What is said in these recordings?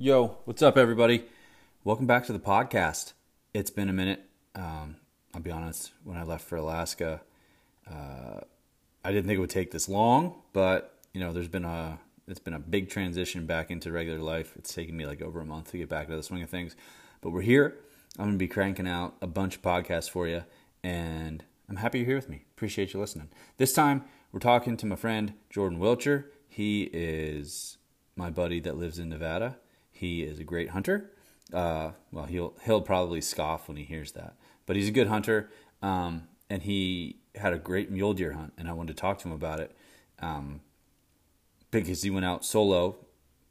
Yo, what's up, everybody? Welcome back to the podcast. It's been a minute. Um, I'll be honest, when I left for Alaska, uh, I didn't think it would take this long, but you know, there's been a it's been a big transition back into regular life. It's taken me like over a month to get back to the swing of things, but we're here. I'm gonna be cranking out a bunch of podcasts for you, and I'm happy you're here with me. Appreciate you listening. This time, we're talking to my friend Jordan Wilcher. He is my buddy that lives in Nevada he is a great hunter. Uh, well, he'll he'll probably scoff when he hears that, but he's a good hunter. Um, and he had a great mule deer hunt, and I wanted to talk to him about it um, because he went out solo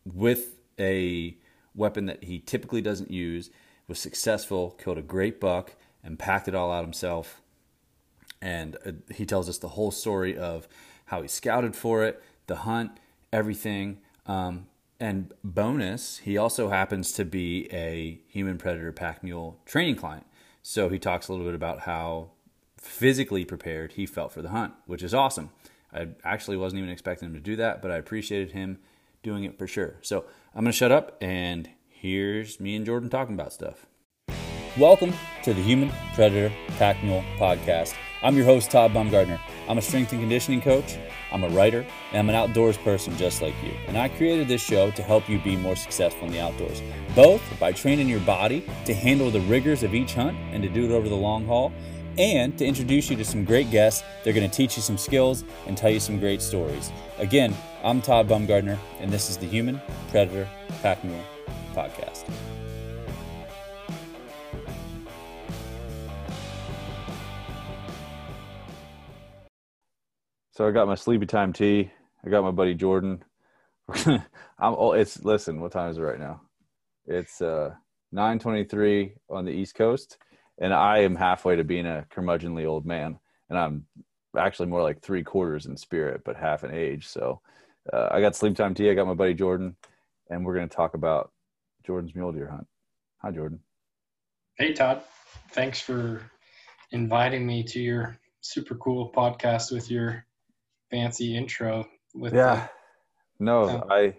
with a weapon that he typically doesn't use. Was successful, killed a great buck, and packed it all out himself. And uh, he tells us the whole story of how he scouted for it, the hunt, everything. Um, and bonus, he also happens to be a human predator pack mule training client. So he talks a little bit about how physically prepared he felt for the hunt, which is awesome. I actually wasn't even expecting him to do that, but I appreciated him doing it for sure. So I'm going to shut up, and here's me and Jordan talking about stuff. Welcome to the Human Predator Pack Mule Podcast. I'm your host, Todd Bumgardner. I'm a strength and conditioning coach, I'm a writer, and I'm an outdoors person just like you. And I created this show to help you be more successful in the outdoors, both by training your body to handle the rigors of each hunt and to do it over the long haul, and to introduce you to some great guests. They're going to teach you some skills and tell you some great stories. Again, I'm Todd Bumgardner, and this is the Human Predator Pack Mule Podcast. So I got my sleepy time tea. I got my buddy Jordan. I'm oh, it's listen, what time is it right now? It's uh 9:23 on the East Coast, and I am halfway to being a curmudgeonly old man, and I'm actually more like three quarters in spirit, but half in age. So uh, I got sleep time tea. I got my buddy Jordan, and we're going to talk about Jordan's mule deer hunt. Hi, Jordan. Hey, Todd. Thanks for inviting me to your super cool podcast with your fancy intro with yeah. the, no um, i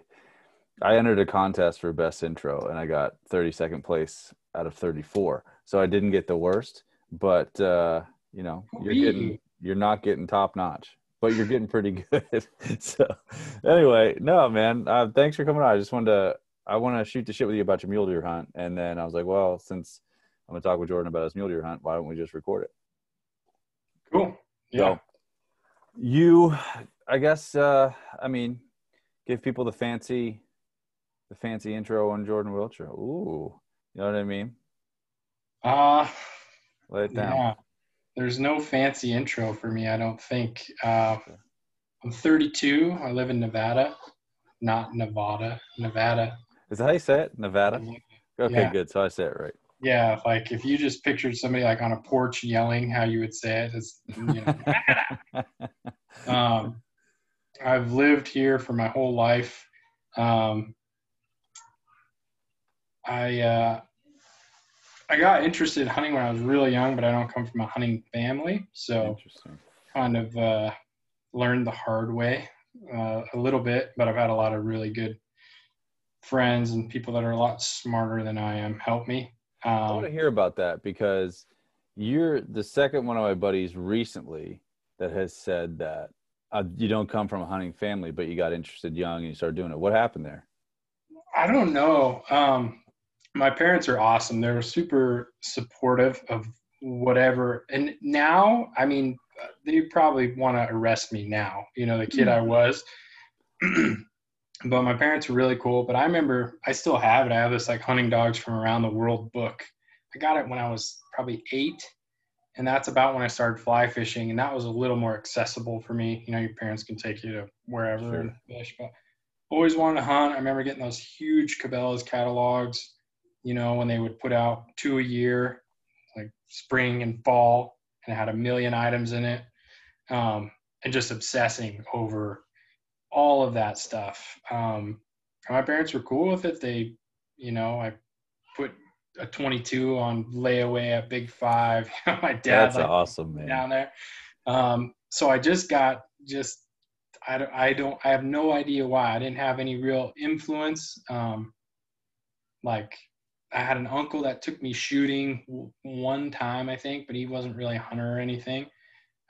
i entered a contest for best intro and i got 32nd place out of 34 so i didn't get the worst but uh you know you're getting you're not getting top notch but you're getting pretty good. So anyway no man uh, thanks for coming on. I just wanted to i want to shoot the shit with you about your mule deer hunt. And then i was like well since i'm going to talk with jordan about his mule deer hunt why don't we just record it? Cool. Yeah. so, you, I guess, uh, I mean, give people the fancy, the fancy intro on Jordan Wilcher. Ooh, you know what I mean? Uh, lay it down. Yeah. There's no fancy intro for me. I don't think. Uh, I'm 32. I live in Nevada, not Nevada. Nevada. Is that how you say it? Nevada. Okay, yeah. good. So I say it right. Yeah, like if you just pictured somebody like on a porch yelling how you would say it, it's you know, um, I've lived here for my whole life. Um, I uh, I got interested in hunting when I was really young, but I don't come from a hunting family, so kind of uh, learned the hard way uh, a little bit. But I've had a lot of really good friends and people that are a lot smarter than I am help me. Um, I want to hear about that because you're the second one of my buddies recently that has said that uh, you don't come from a hunting family, but you got interested young and you started doing it. What happened there? I don't know. Um, my parents are awesome. They're super supportive of whatever. And now, I mean, they probably want to arrest me now. You know, the kid mm-hmm. I was. but my parents were really cool. But I remember I still have it. I have this like hunting dogs from around the world book. I got it when I was probably eight, and that's about when I started fly fishing, and that was a little more accessible for me. You know, your parents can take you to wherever sure. and fish, but always wanted to hunt. I remember getting those huge Cabela's catalogs. You know, when they would put out two a year, like spring and fall, and it had a million items in it, um, and just obsessing over all of that stuff. Um, my parents were cool with it. They, you know, I put a 22 on layaway at Big Five. my dad, that's like, awesome, man. Down there. Um, so I just got just I don't, I don't I have no idea why I didn't have any real influence. Um, like I had an uncle that took me shooting one time, I think, but he wasn't really a hunter or anything.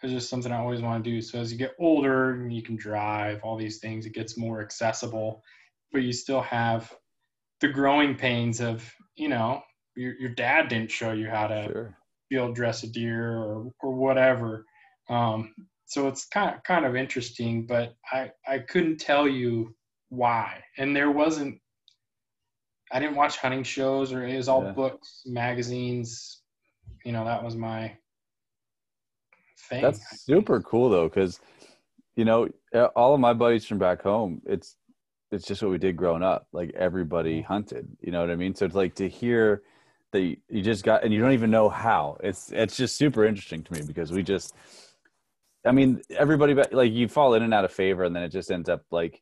It was just something I always want to do. So as you get older and you can drive, all these things, it gets more accessible, but you still have the growing pains of, you know, your, your dad didn't show you how to sure. field dress a deer or, or whatever. Um, so it's kind of, kind of interesting, but I, I couldn't tell you why. And there wasn't I didn't watch hunting shows or it was all yeah. books, magazines. You know, that was my thing. That's super cool though, because you know, all of my buddies from back home, it's it's just what we did growing up. Like everybody hunted. You know what I mean? So it's like to hear that you just got and you don't even know how. It's it's just super interesting to me because we just I mean, everybody like you fall in and out of favor and then it just ends up like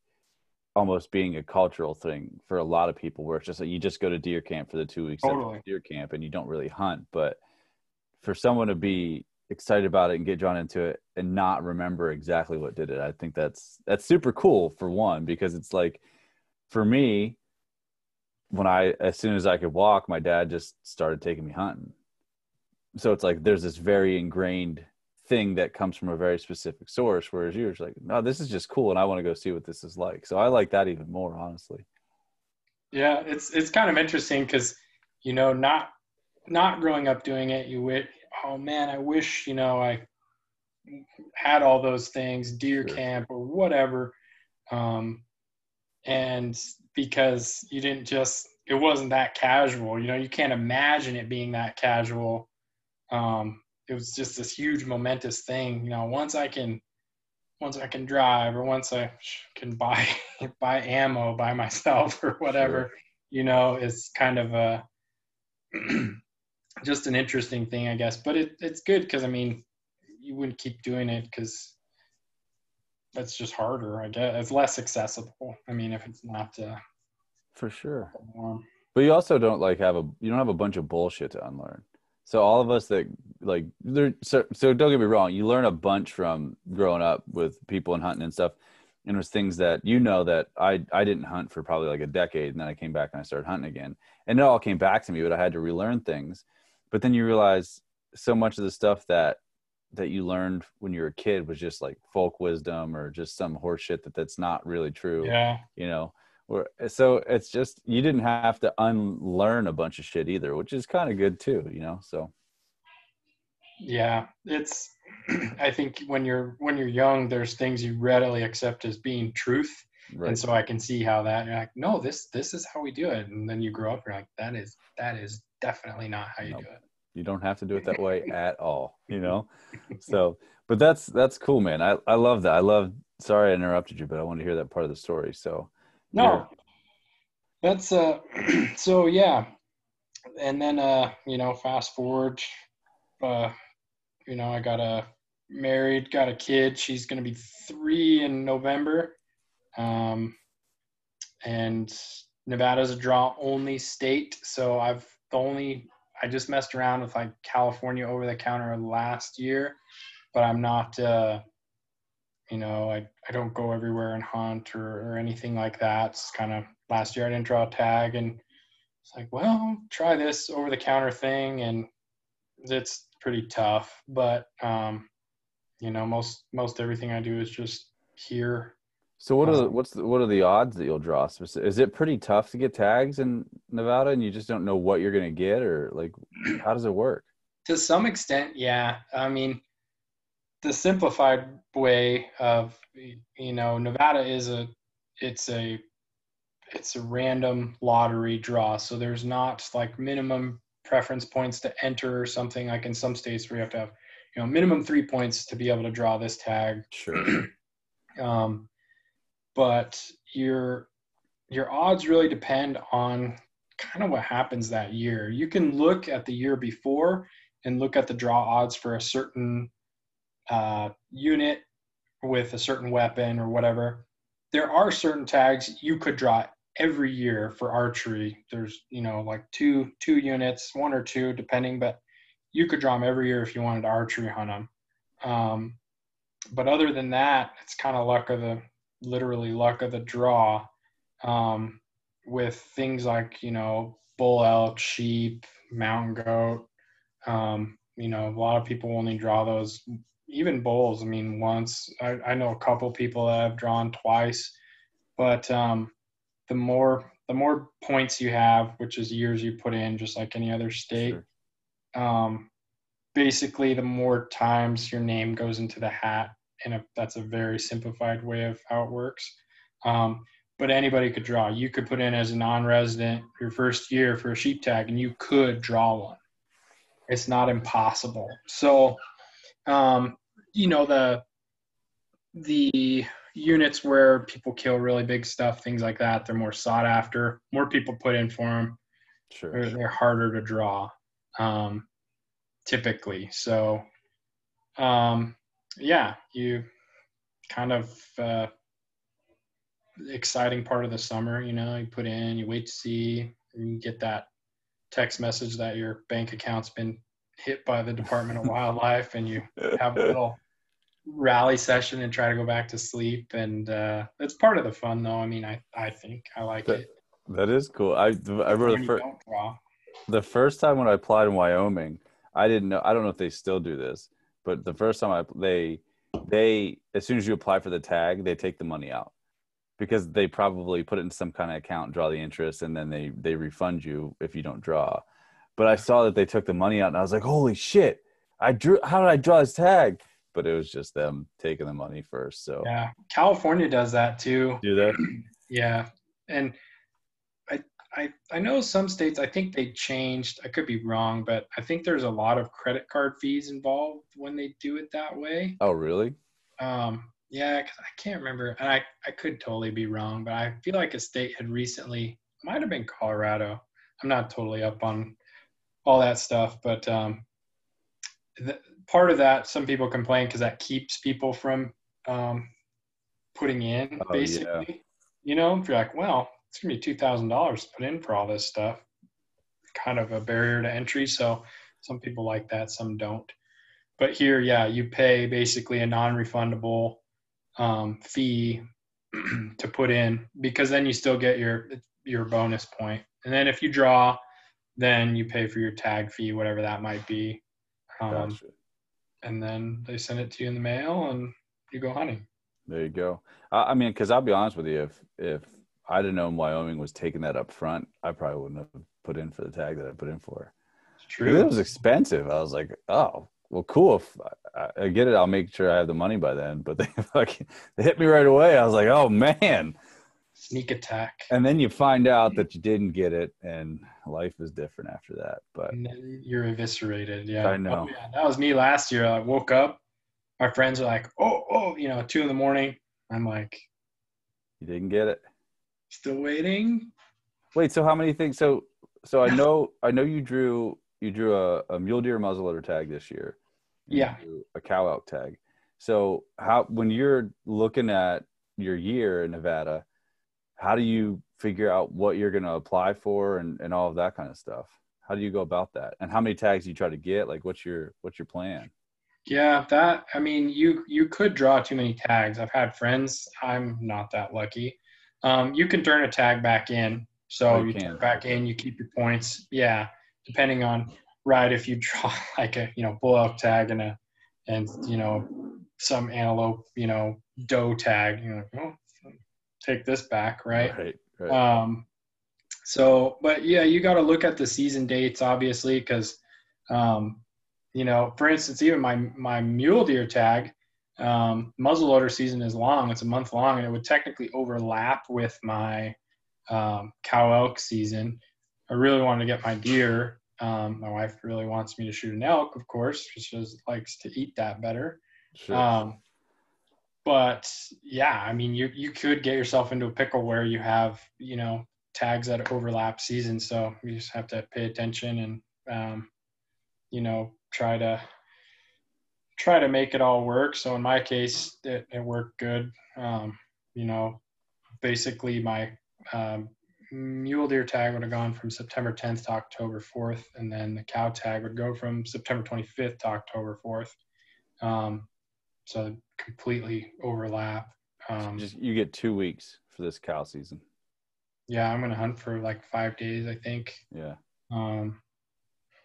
almost being a cultural thing for a lot of people where it's just like you just go to deer camp for the two weeks totally. deer camp and you don't really hunt but for someone to be excited about it and get drawn into it and not remember exactly what did it. I think that's that's super cool for one because it's like for me when i as soon as i could walk my dad just started taking me hunting. So it's like there's this very ingrained thing that comes from a very specific source whereas you're like no this is just cool and i want to go see what this is like. So i like that even more honestly. Yeah it's it's kind of interesting because you know not not growing up doing it you oh man i wish you know i had all those things deer sure. camp or whatever um and because you didn't just it wasn't that casual you know you can't imagine it being that casual um it was just this huge momentous thing. You know, once I can, once I can drive, or once I can buy buy ammo by myself or whatever, sure. you know, it's kind of a just an interesting thing, I guess. But it, it's good because I mean, you wouldn't keep doing it because that's just harder. I guess it's less accessible. I mean, if it's not uh, for sure. But you also don't like have a you don't have a bunch of bullshit to unlearn. So all of us that like there so so don't get me wrong, you learn a bunch from growing up with people and hunting and stuff. And there's things that you know that I I didn't hunt for probably like a decade and then I came back and I started hunting again. And it all came back to me, but I had to relearn things. But then you realize so much of the stuff that that you learned when you were a kid was just like folk wisdom or just some horseshit that that's not really true. Yeah. You know, or, so it's just you didn't have to unlearn a bunch of shit either which is kind of good too you know so yeah it's i think when you're when you're young there's things you readily accept as being truth right. and so i can see how that you're like no this this is how we do it and then you grow up you're like that is that is definitely not how you do it. You don't have to do it that way at all you know? So but that's that's cool man. I i love that. I love sorry i interrupted you but i want to hear that part of the story. So no, that's uh. so yeah, and then uh, you know, fast forward, uh, you know, I got a married, got a kid. She's gonna be three in November, um, and Nevada's a draw only state, so I've the only I just messed around with like California over the counter last year, but I'm not uh, you know, I, I don't go everywhere and hunt or, or anything like that. It's kind of last year I didn't draw a tag and it's like, well, try this over the counter thing. And it's pretty tough, but, um, you know, most, most everything I do is just here. So what are the, um, what's the, what are the odds that you'll draw? Is it pretty tough to get tags in Nevada and you just don't know what you're going to get or like, how does it work? To some extent, yeah. I mean, the simplified way of you know Nevada is a it's a it's a random lottery draw so there's not like minimum preference points to enter or something like in some states where you have to have you know minimum three points to be able to draw this tag sure um, but your your odds really depend on kind of what happens that year you can look at the year before and look at the draw odds for a certain uh, unit with a certain weapon or whatever. There are certain tags you could draw every year for archery. There's you know like two two units, one or two depending, but you could draw them every year if you wanted to archery hunt them. Um, but other than that, it's kind of luck of the literally luck of the draw. Um, with things like you know bull elk, sheep, mountain goat. Um, you know, a lot of people only draw those. Even bulls. I mean, once I, I know a couple people that have drawn twice, but um, the more the more points you have, which is years you put in, just like any other state, sure. um, basically the more times your name goes into the hat. And that's a very simplified way of how it works. Um, but anybody could draw. You could put in as a non-resident your first year for a sheep tag, and you could draw one. It's not impossible. So, um, you know the the units where people kill really big stuff, things like that, they're more sought after. More people put in for them. Sure. They're, they're harder to draw, um, typically. So, um, yeah, you kind of uh, exciting part of the summer. You know, you put in, you wait to see, and you get that text message that your bank account's been hit by the Department of Wildlife, and you have a little rally session and try to go back to sleep. And uh, it's part of the fun, though. I mean, I I think I like that, it. That is cool. I I remember the first the first time when I applied in Wyoming, I didn't know. I don't know if they still do this, but the first time I they they as soon as you apply for the tag, they take the money out because they probably put it in some kind of account, draw the interest, and then they they refund you if you don't draw. But I saw that they took the money out, and I was like, "Holy shit! I drew. How did I draw this tag?" But it was just them taking the money first. So yeah, California does that too. Do that? yeah, and I I know some states. I think they changed. I could be wrong, but I think there's a lot of credit card fees involved when they do it that way. Oh, really? Um, yeah, cause I can't remember, and I, I could totally be wrong, but I feel like a state had recently, might have been Colorado. I'm not totally up on all that stuff, but um, the, part of that, some people complain because that keeps people from um, putting in, oh, basically. Yeah. You know, if you're like, well, it's gonna be two thousand dollars to put in for all this stuff, kind of a barrier to entry. So some people like that, some don't. But here, yeah, you pay basically a non-refundable um, fee to put in because then you still get your your bonus point. And then if you draw, then you pay for your tag fee, whatever that might be. Um, gotcha. And then they send it to you in the mail, and you go hunting. There you go. I mean, because I'll be honest with you, if if I'd have known Wyoming was taking that up front, I probably wouldn't have put in for the tag that I put in for. It's true. It was expensive. I was like, oh, well, cool. If I, I, get it, I'll make sure I have the money by then. But they fucking they hit me right away. I was like, oh man, sneak attack. And then you find out that you didn't get it, and life is different after that. But you're eviscerated. Yeah, I know. Oh, yeah. That was me last year. I woke up. My friends are like, oh, oh, you know, two in the morning. I'm like, you didn't get it. Still waiting. Wait, so how many things? So, so I know, I know you drew you drew a, a mule deer muzzleloader tag this year. Yeah. A cow elk tag. So how when you're looking at your year in Nevada, how do you figure out what you're going to apply for and, and all of that kind of stuff? How do you go about that? And how many tags do you try to get? Like what's your what's your plan? Yeah, that I mean you you could draw too many tags. I've had friends. I'm not that lucky. Um, you can turn a tag back in. So oh, you, you turn back in, you keep your points. Yeah depending on right if you draw like a you know bull elk tag and a and you know some antelope you know doe tag you know oh, take this back right, right, right. um so but yeah you got to look at the season dates obviously because um you know for instance even my my mule deer tag um, muzzleloader season is long it's a month long and it would technically overlap with my um, cow elk season I really wanted to get my deer. Um, my wife really wants me to shoot an elk, of course, because she likes to eat that better. Sure. Um, but yeah, I mean, you you could get yourself into a pickle where you have you know tags that overlap seasons, so you just have to pay attention and um, you know try to try to make it all work. So in my case, it, it worked good. Um, you know, basically my um, mule deer tag would have gone from September 10th to October 4th, and then the cow tag would go from September 25th to October 4th. Um, so completely overlap. Um, Just you get two weeks for this cow season. yeah, I'm gonna hunt for like five days, I think. Yeah. Um,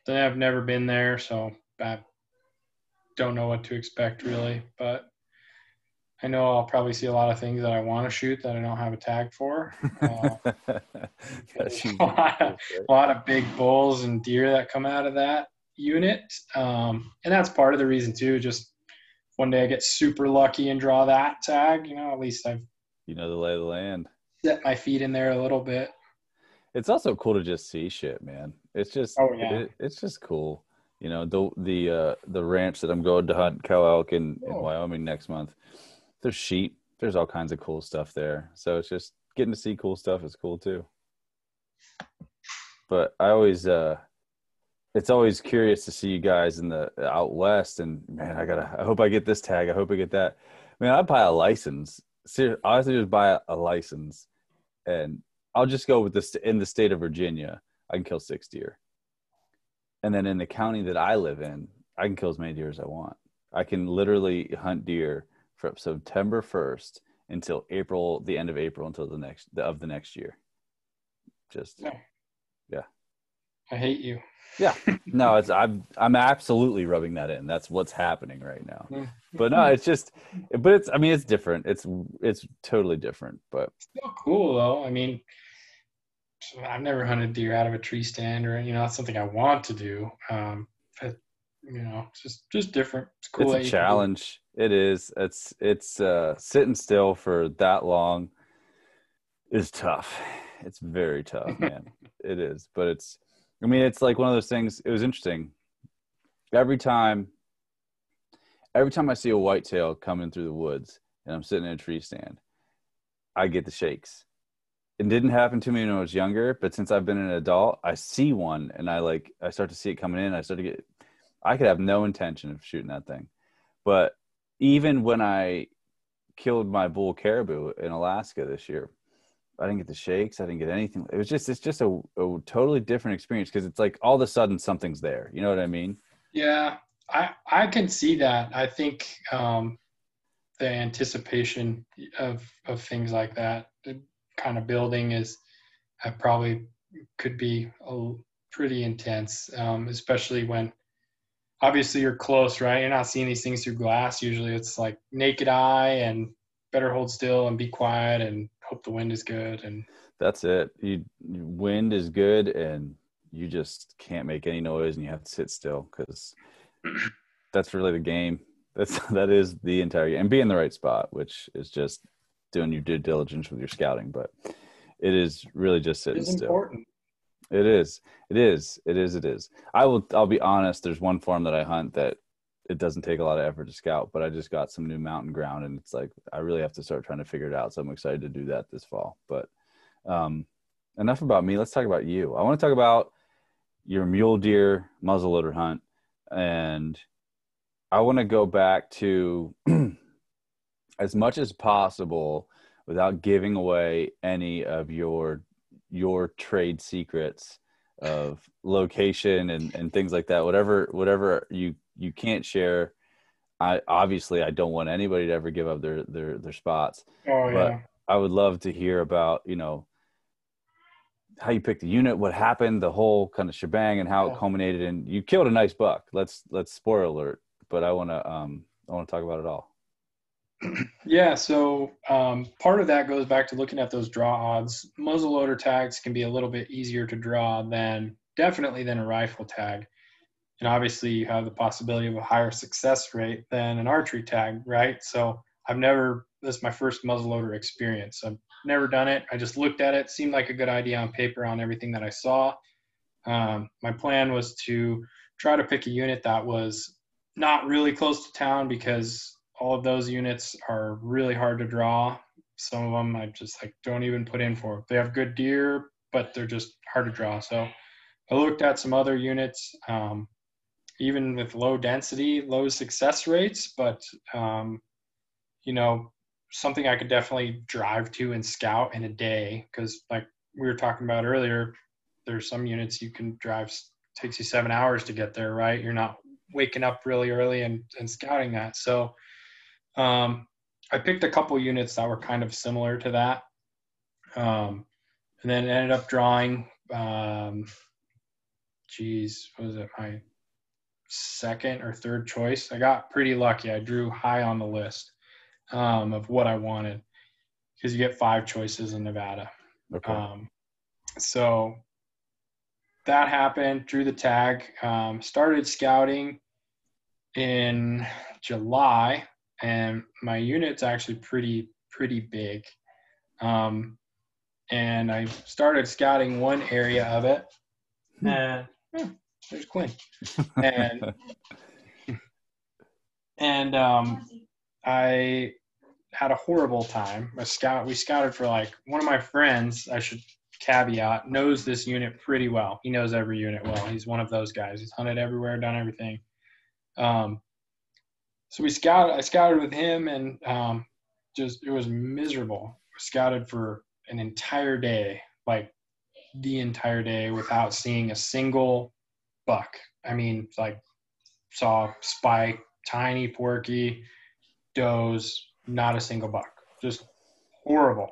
then I've never been there, so I don't know what to expect really. But I know I'll probably see a lot of things that I want to shoot that I don't have a tag for. Uh, a, lot of, a lot of big bulls and deer that come out of that unit, um, and that's part of the reason too. Just one day I get super lucky and draw that tag, you know, at least I've you know the lay of the land. set my feet in there a little bit. It's also cool to just see shit, man. It's just Oh, yeah. it, it's just cool. You know, the the uh the ranch that I'm going to hunt cow elk in, in Oh. Wyoming next month. There's sheep. There's all kinds of cool stuff there. So it's just getting to see cool stuff is cool too. But I always uh it's always curious to see you guys in the out west and man, I gotta I hope I get this tag. I hope I get that. Man, I'd buy a license. Ser- honestly just buy a, a license and I'll just go with this in the state of Virginia. I can kill six deer, and then in the county that I live in, I can kill as many deer as I want. I can literally hunt deer from September first until April, the end of April, until the next of the next year. Just Yeah. Yeah. I hate you. yeah, no, it's I'm I'm absolutely rubbing that in. That's what's happening right now. But no, it's just, but it's I mean it's different. It's it's totally different. But Still cool though. I mean, I've never hunted deer out of a tree stand or you know, that's something I want to do. Um, but you know, it's just just different. It's cool. it's a challenge it is it's it's uh sitting still for that long is tough it's very tough man it is but it's i mean it's like one of those things it was interesting every time every time i see a whitetail coming through the woods and i'm sitting in a tree stand i get the shakes it didn't happen to me when i was younger but since i've been an adult i see one and i like i start to see it coming in i start to get i could have no intention of shooting that thing but even when I killed my bull caribou in Alaska this year, I didn't get the shakes. I didn't get anything. It was just it's just a, a totally different experience because it's like all of a sudden something's there. You know what I mean? Yeah, I I can see that. I think um, the anticipation of of things like that, kind of building is, uh, probably could be a, pretty intense, um, especially when obviously you're close, right? You're not seeing these things through glass. Usually it's like naked eye and better hold still and be quiet and hope the wind is good and That's it. You wind is good and you just can't make any noise and you have to sit still because that's really the game. That's that is the entire game and be in the right spot, which is just doing your due diligence with your scouting. But it is really just sitting it's still. important. It is. It is. It is. It is. I will. I'll be honest. There's one farm that I hunt that it doesn't take a lot of effort to scout, but I just got some new mountain ground, and it's like I really have to start trying to figure it out. So I'm excited to do that this fall. But um, enough about me. Let's talk about you. I want to talk about your mule deer muzzleloader hunt, and I want to go back to as much as possible without giving away any of your your trade secrets of location and, and things like that. Whatever whatever you you can't share i obviously i don't want anybody to ever give up their their their spots. Oh yeah. But- i would love to hear about you know how you picked the unit what happened the whole kind of shebang and how it culminated and you killed a nice buck. Let's let's spoiler alert but i want to um i want to talk about it all Yeah, so um, part of that goes back to looking at those draw odds. Muzzleloader tags can be a little bit easier to draw than definitely than a rifle tag. And obviously, you have the possibility of a higher success rate than an archery tag, right? So I've never, this is my first muzzleloader experience. I've never done it. I just looked at it, seemed like a good idea on paper on everything that I saw. Um, my plan was to try to pick a unit that was not really close to town because all of those units are really hard to draw. Some of them I just like don't even put in for. They have good deer, but they're just hard to draw. So I looked at some other units, um, even with low density, low success rates, but um, you know something I could definitely drive to and scout in a day because like we were talking about earlier, there's some units you can drive takes you seven hours to get there, right? You're not waking up really early and, and scouting that. So um, I picked a couple units that were kind of similar to that. Um, and then ended up drawing. Um, geez, what was it? My second or third choice. I got pretty lucky. I drew high on the list um, of what I wanted because you get five choices in Nevada. Okay. Um, so that happened. Drew the tag. Um, started scouting in July, and my unit's actually pretty pretty big. Um, and I started scouting one area of it, and yeah, there's Quinn. And and um, I had a horrible time. A scout, we scouted for like one of my friends. I should caveat knows this unit pretty well. He knows every unit well. He's one of those guys. He's hunted everywhere, done everything. Um, so we scouted. I scouted with him, and um, just it was miserable. scouted for an entire day, like the entire day, without seeing a single buck. I mean, like saw spike, tiny forky, does, not a single buck. Just horrible.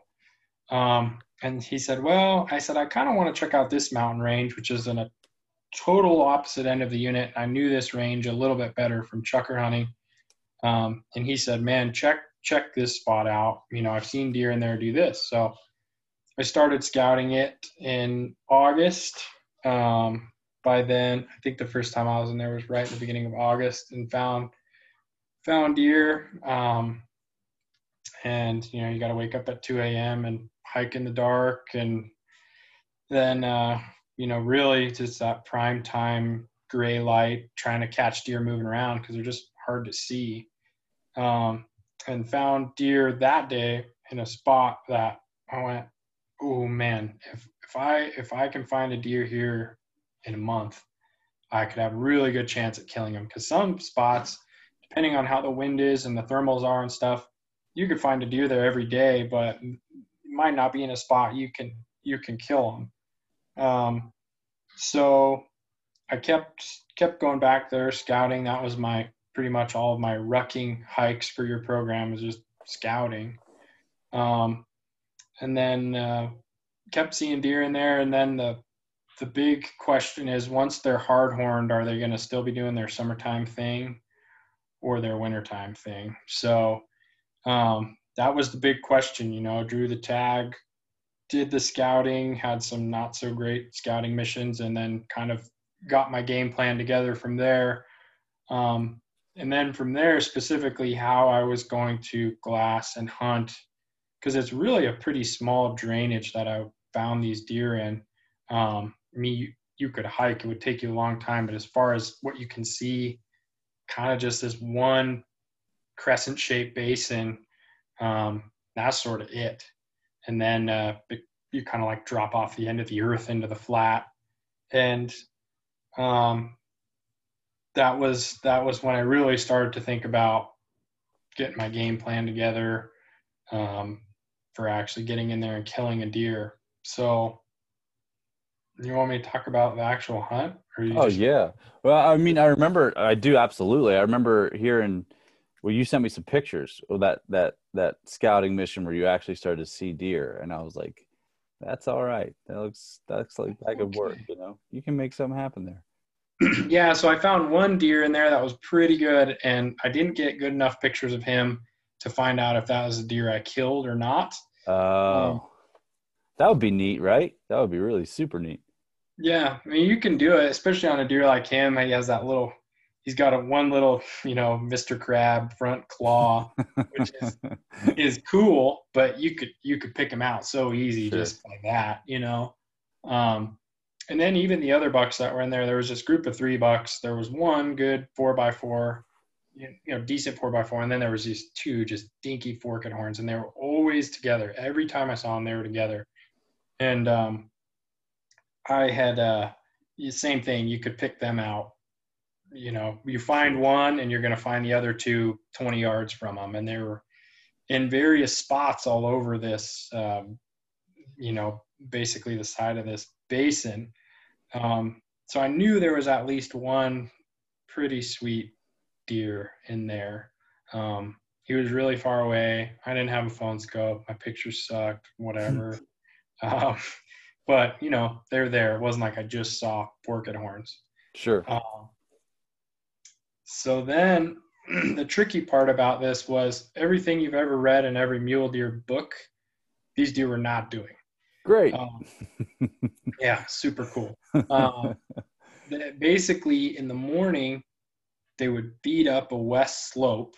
Um, and he said, Well, I said, I kind of want to check out this mountain range, which is in a total opposite end of the unit. I knew this range a little bit better from chukar hunting. Um, and he said, Man, check check this spot out. You know, I've seen deer in there do this. So I started scouting it in August. Um, by then, I think the first time I was in there was right in the beginning of August and found found deer. Um, and you know, you got to wake up at 2 a.m. and hike in the dark, and then uh, you know, really just that prime time gray light, trying to catch deer moving around because they're just hard to see. Um, and found deer that day in a spot that I went, oh man, if if I if I can find a deer here in a month, I could have a really good chance at killing them. Because some spots, depending on how the wind is and the thermals are and stuff, you could find a deer there every day, but might not be in a spot you can you can kill them. Um, so I kept kept going back there scouting. That was my pretty much all of my rucking hikes for your program is just scouting. Um, and then uh, kept seeing deer in there. And then the the big question is once they're hard horned, are they going to still be doing their summertime thing or their wintertime thing? So um, that was the big question. You know, drew the tag, did the scouting, had some not so great scouting missions, and then kind of got my game plan together from there. Um, and then from there, specifically how I was going to glass and hunt, because it's really a pretty small drainage that I found these deer in. Um, I mean, you, you could hike, it would take you a long time, but as far as what you can see, kind of just this one crescent shaped basin. Um, that's sort of it. And then uh, you kind of like drop off the end of the earth into the flat. And um, that was that was when I really started to think about getting my game plan together um, for actually getting in there and killing a deer. So, you want me to talk about the actual hunt? oh just... yeah. Well, I mean, I remember. I do absolutely. I remember hearing well, you sent me some pictures of that that that scouting mission where you actually started to see deer, and I was like, "That's all right. That looks that looks like that could work. You know, you can make something happen there." yeah, so I found one deer in there that was pretty good, and I didn't get good enough pictures of him to find out if that was a deer I killed or not. Oh, um, that would be neat, right? That would be really super neat. Yeah, I mean, you can do it, especially on a deer like him. He has that little he's got a one little you know mr crab front claw which is is cool but you could you could pick him out so easy sure. just like that you know um, and then even the other bucks that were in there there was this group of three bucks. There was one good four by four you know decent four by four. And then there was these two just dinky forked horns and they were always together. Every time i saw them they were together. And um, i had uh, same thing. You could pick them out. You know, you find one and you're going to find the other two 20 yards from them. And they were in various spots all over this, um, you know, basically the side of this basin. Um, so I knew there was at least one pretty sweet deer in there. Um, he was really far away. I didn't have a phone scope. My pictures sucked, whatever. um, but you know they're there. It wasn't like I just saw porkhead horns. Sure. Um, so then the tricky part about this was everything you've ever read in every mule deer book, these deer were not doing. Great. Um, yeah, super cool. Um, basically, in the morning, they would feed up a west slope.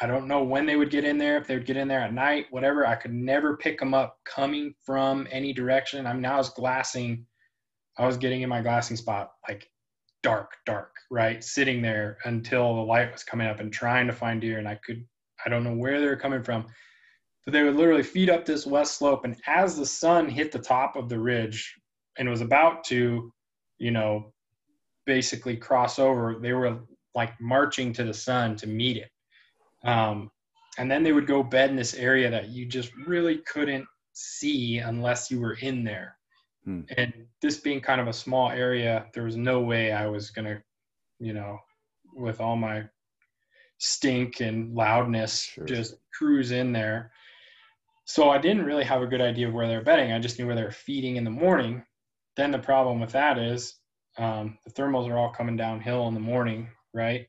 I don't know when they would get in there, if they would get in there at night, whatever. I could never pick them up coming from any direction. I mean, I was glassing, I was getting in my glassing spot like dark, dark, right? Sitting there until the light was coming up and trying to find deer. And I could, I don't know where they were coming from, but they would literally feed up this west slope. And as the sun hit the top of the ridge and was about to, you know, basically cross over, they were like marching to the sun to meet it. Um, and then they would go bed in this area that you just really couldn't see unless you were in there. Hmm. And this being kind of a small area, there was no way I was going to, you know, with all my stink and loudness, sure. just cruise in there. So I didn't really have a good idea of where they're bedding. I just knew where they're feeding in the morning. Then the problem with that is um, the thermals are all coming downhill in the morning, right?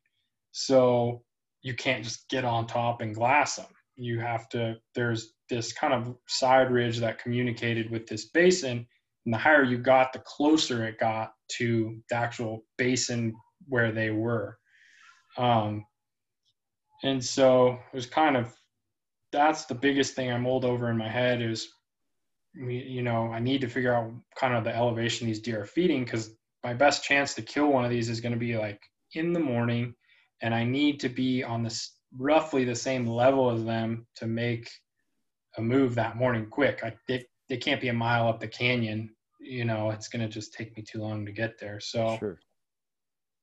So you can't just get on top and glass them. You have to, there's this kind of side ridge that communicated with this basin and the higher you got, the closer it got to the actual basin where they were. Um, and so it was kind of that's the biggest thing I mulled over in my head is, you know, I need to figure out kind of the elevation these deer are feeding because my best chance to kill one of these is going to be like in the morning, and I need to be on this roughly the same level as them to make a move that morning quick. I, it, they can't be a mile up the canyon. You know, it's going to just take me too long to get there. So, sure.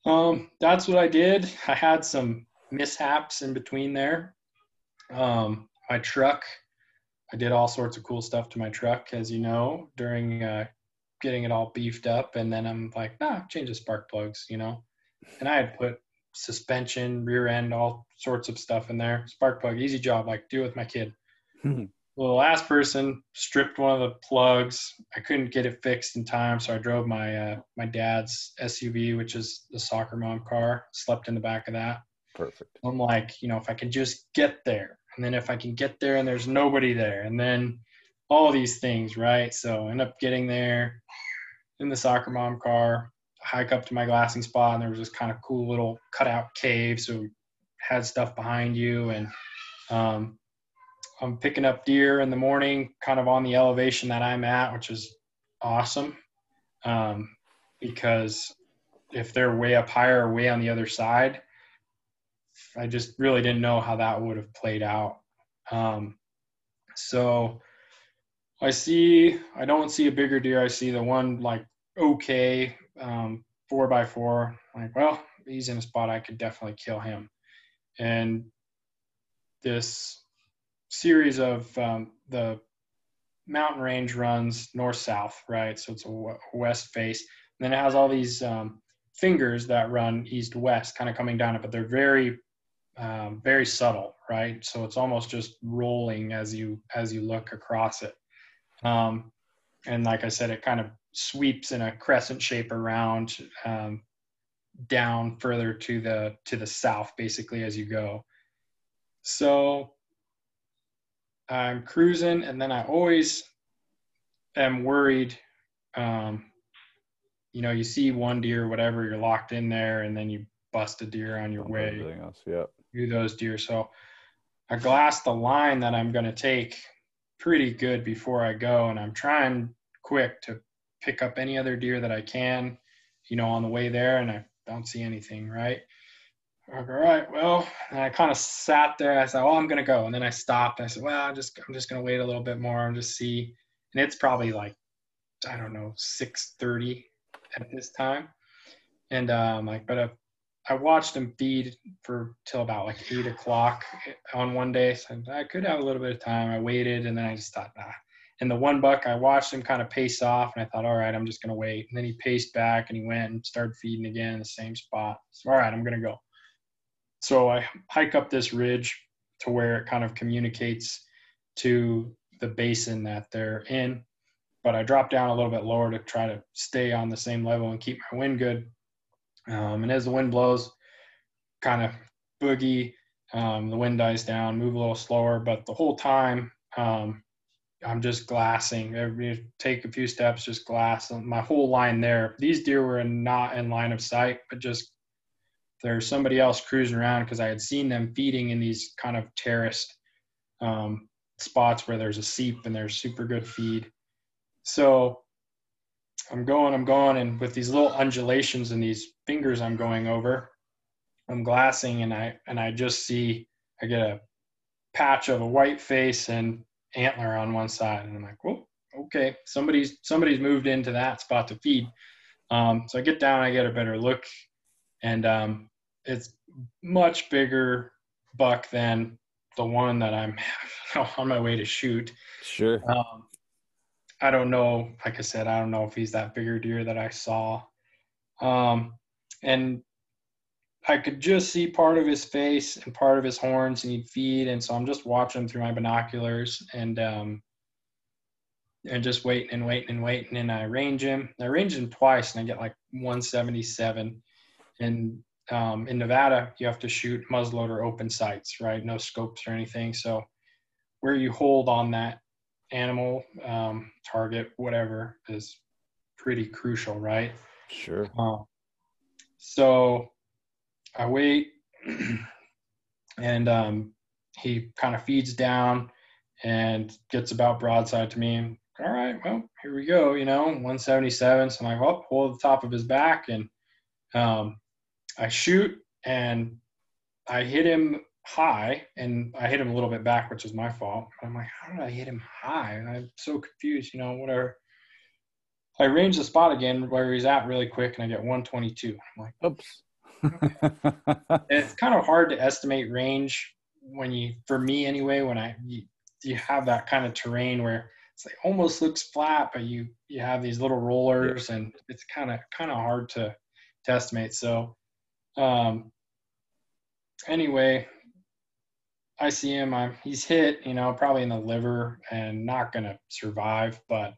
um, that's what I did. I had some mishaps in between there. Um, my truck, I did all sorts of cool stuff to my truck, as you know, during uh, getting it all beefed up. And then I'm like, nah, change the spark plugs, you know. And I had put suspension, rear end, all sorts of stuff in there. Spark plug, easy job, like do with my kid. well, the last person stripped one of the plugs. I couldn't get it fixed in time, so I drove my uh, my dad's SUV, which is the soccer mom car. Slept in the back of that. Perfect. I'm like, you know, if I can just get there, and then if I can get there and there's nobody there, and then all these things, right? So end up getting there in the soccer mom car, hike up to my glassing spot, and there was this kind of cool little cutout cave, so had stuff behind you, and um, I'm picking up deer in the morning, kind of on the elevation that I'm at, which is awesome. Um, because if they're way up higher or way on the other side, I just really didn't know how that would have played out. Um, so I see, I don't see a bigger deer. I see the one like okay, um, four by four. Like, well, he's in a spot I could definitely kill him. And this series of um, the mountain range runs north south, right? So it's a west face. And then it has all these um, fingers that run east west, kind of coming down it, but they're very, um, very subtle, right? So it's almost just rolling as you as you look across it. Um, and like I said, it kind of sweeps in a crescent shape around um, down further to the to the south, basically as you go. So I'm cruising, and then I always am worried. Um, you know, you see one deer, whatever, you're locked in there, and then you bust a deer on your way. Everything else. Do those deer. So I glass the line that I'm going to take pretty good before I go, and I'm trying quick to pick up any other deer that I can, you know, on the way there, and I don't see anything. Right all right, well, and I kind of sat there. I said, "Oh, I'm gonna go," and then I stopped. I said, "Well, I'm just I'm just gonna wait a little bit more and just see." And it's probably like I don't know 6:30 at this time, and um, like, but uh, I watched them feed for till about like eight o'clock on one day. So I could have a little bit of time. I waited, and then I just thought, nah. And the one buck, I watched him kind of pace off, and I thought, all right, I'm just gonna wait. And then he paced back, and he went and started feeding again in the same spot. So all right, I'm gonna go. So I hike up this ridge to where it kind of communicates to the basin that they're in. but I dropped down a little bit lower to try to stay on the same level and keep my wind good. Um, and as the wind blows, kind of boogie, um, the wind dies down, move a little slower, but the whole time um, I'm just glassing. Every take a few steps, just glass. My whole line there. These deer were not in line of sight, but just there's somebody else cruising around because I had seen them feeding in these kind of terraced um, spots where there's a seep and there's super good feed. So I'm going, I'm going, and with these little undulations and these fingers I'm going over, I'm glassing, and I and I just see I get a patch of a white face and antler on one side, and I'm like, well, okay, somebody's somebody's moved into that spot to feed. Um, so I get down, I get a better look, and um, it's much bigger buck than the one that I'm on my way to shoot. Sure. Um, I don't know. Like I said, I don't know if he's that bigger deer that I saw. Um, and I could just see part of his face and part of his horns, and he'd feed. And so I'm just watching through my binoculars and um, and just waiting and waiting and waiting. And I range him. I range him twice, and I get like 177. And um, in Nevada, you have to shoot muzzleloader open sights, right? No scopes or anything. So where you hold on that animal, um, target, whatever, is pretty crucial, right? Sure. Uh, so I wait, and um, he kind of feeds down and gets about broadside to me. All right, well, here we go. You know, 177. So I'm like, oh, hold the top of his back, and um, I shoot, and I hit him high, and I hit him a little bit back, which is my fault. I'm like, how did I hit him high? And I'm so confused. You know, whatever. I range the spot again where he's at really quick, and I get 122. I'm like, oops. it's kind of hard to estimate range when you, for me anyway, when I you, you have that kind of terrain where it's like almost looks flat, but you you have these little rollers, and it's kind of kind of hard to to estimate. So, um, anyway, I see him. I'm he's hit, you know, probably in the liver and not gonna survive, but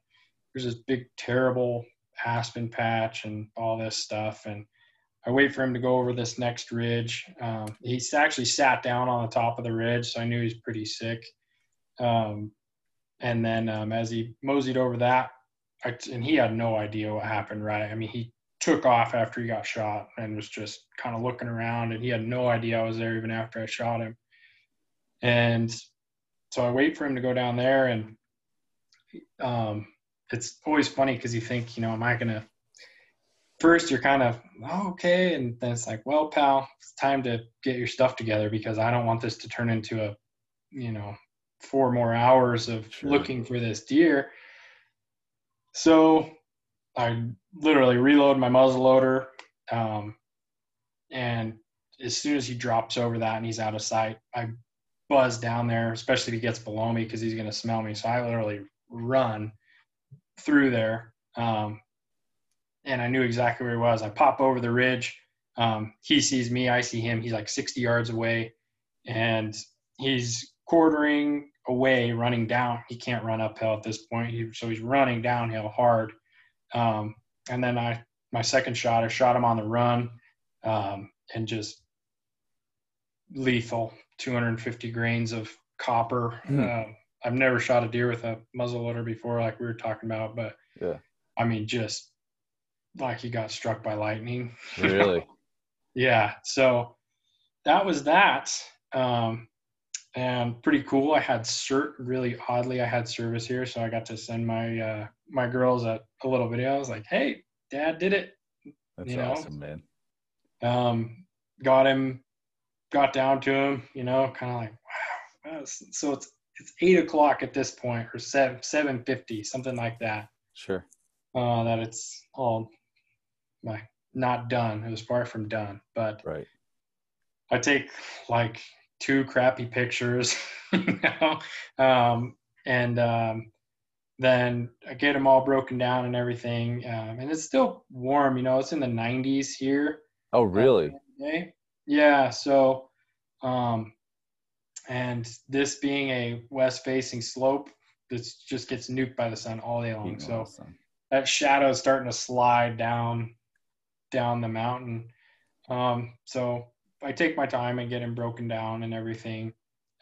there's this big terrible aspen patch and all this stuff and I wait for him to go over this next ridge. Um, he's actually sat down on the top of the ridge, so I knew he's pretty sick. Um, and then um, as he moseyed over that, I, and he had no idea what happened, right? I mean, he took off after he got shot and was just kind of looking around, and he had no idea I was there even after I shot him. And so I wait for him to go down there, and um, it's always funny because you think, you know, am I going to first you're kind of oh, okay and then it's like well pal it's time to get your stuff together because i don't want this to turn into a you know four more hours of sure. looking for this deer so i literally reload my muzzle loader um, and as soon as he drops over that and he's out of sight i buzz down there especially if he gets below me because he's going to smell me so i literally run through there um, and I knew exactly where he was. I pop over the ridge. Um, he sees me, I see him. He's like 60 yards away, and he's quartering away, running down. He can't run uphill at this point, he, so he's running downhill hard. Um, and then I, my second shot, I shot him on the run, um, and just lethal, 250 grains of copper. Mm. Uh, I've never shot a deer with a muzzle loader before, like we were talking about, but yeah, I mean, just like he got struck by lightning. Really? yeah. So that was that. Um, and pretty cool. I had cert really oddly. I had service here, so I got to send my uh, my girls a, a little video. I was like, "Hey, Dad did it." That's you awesome, man. Um, got him, got down to him. You know, kind of like, wow. So it's it's eight o'clock at this point, or seven seven fifty, something like that. Sure. Uh, that it's all like not done. It was far from done, but right. I take like two crappy pictures, you know, um, and um, then I get them all broken down and everything. Um, and it's still warm, you know, it's in the 90s here. Oh, really? Yeah. So, um, and this being a west facing slope, it just gets nuked by the sun all day long. So sun. that shadow is starting to slide down down the mountain. Um, so I take my time and get him broken down and everything.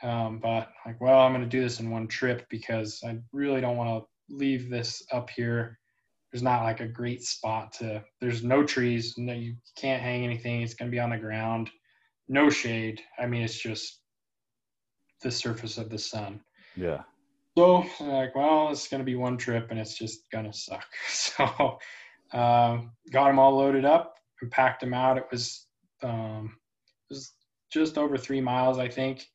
Um, but like, well, I'm going to do this in one trip because I really don't want to leave this up here. There's not like a great spot to. There's no trees. No, you can't hang anything. It's going to be on the ground. No shade. I mean, it's just the surface of the sun. Yeah. So like, well, it's gonna be one trip and it's just gonna suck. So um, got them all loaded up and packed them out. It was um, it was just over three miles, I think,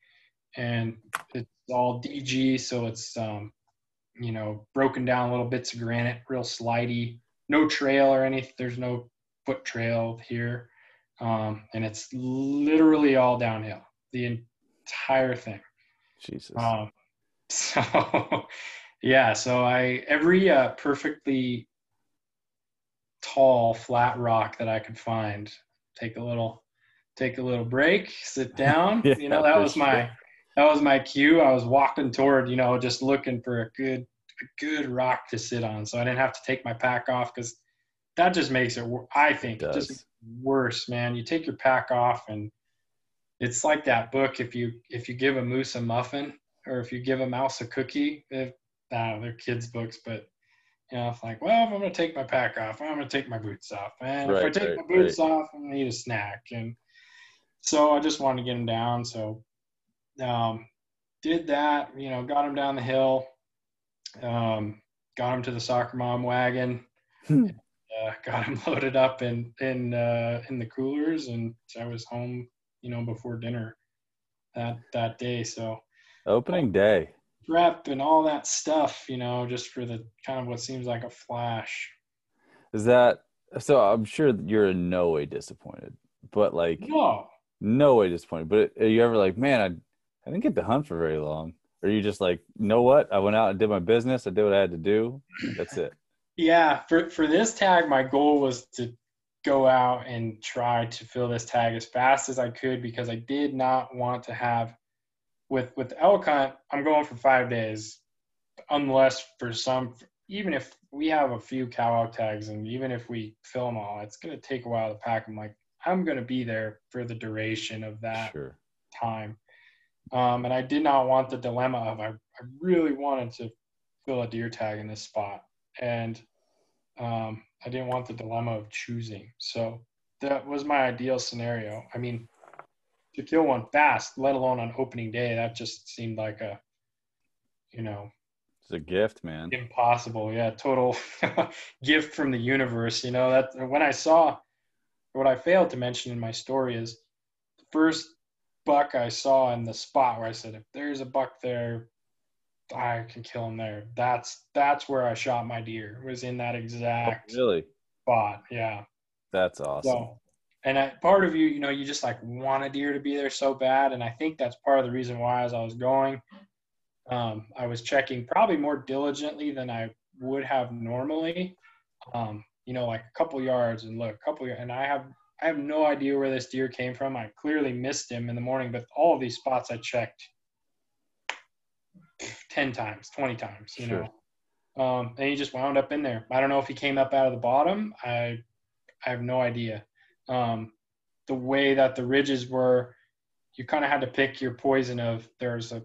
and it's all DG, so it's um, you know broken down little bits of granite, real slidey. No trail or anything. There's no foot trail here, um, and it's literally all downhill. The entire thing. Jesus. Um, so yeah, so I every uh, perfectly tall flat rock that I could find, take a little, take a little break, sit down. Yeah, you know, that was my that was my cue. I was walking toward, you know, just looking for a good a good rock to sit on, so I didn't have to take my pack off because that just makes it. I think it just worse, man. You take your pack off and it's like that book if you if you give a moose a muffin or if you give a mouse a cookie if uh, they're kids books but you know it's like well if i'm going to take my pack off i'm going to take my boots off and if i take right, my boots off i'm eat a snack and so i just wanted to get him down so um, did that you know got him down the hill um, got him to the soccer mom wagon Hmm. uh, got him loaded up in in uh, in the coolers, and I was home, you know, before dinner that that day. So Opening day. prep and all that stuff, you know, just for the kind of what seems like a flash. Is that so? I'm sure you're in no way disappointed, but like No, no way disappointed. But are you ever like, man, I I didn't get to hunt for very long? Or are you just like, you know what? I went out and did my business. I did what I had to do. That's it. yeah. For for this tag, my goal was to go out and try to fill this tag as fast as I could because I did not want to have with with elk hunt. I'm going for five days, unless for some even if we have a few cow elk tags and even if we fill them all, it's going to take a while to pack them. Like I'm going to be there for the duration of that Sure. time. Um, and I did not want the dilemma of I, I really wanted to fill a deer tag in this spot. And um, I didn't want the dilemma of choosing. So that was my ideal scenario. I mean, to kill one fast, let alone on opening day, that just seemed like a, you know, It's a gift, man. impossible. Yeah, total gift from the universe. You know that when I saw what I failed to mention in my story is the first buck I saw in the spot where I said, if there's a buck there, I can kill him there. That's that's where I shot my deer. Was in that exact Really? spot. Yeah. That's awesome. So, and I, part of you, you know, you just like want a deer to be there so bad, and I think that's part of the reason why, as I was going, um, I was checking probably more diligently than I would have normally. Um, you know, like a couple yards and look, a couple, and I have I have no idea where this deer came from. I clearly missed him in the morning, but all of these spots I checked ten times, twenty times, you Sure. know. Um, and he just wound up in there. I don't know if he came up out of the bottom. I I have no idea. Um, the way that the ridges were, you kind of had to pick your poison of there's a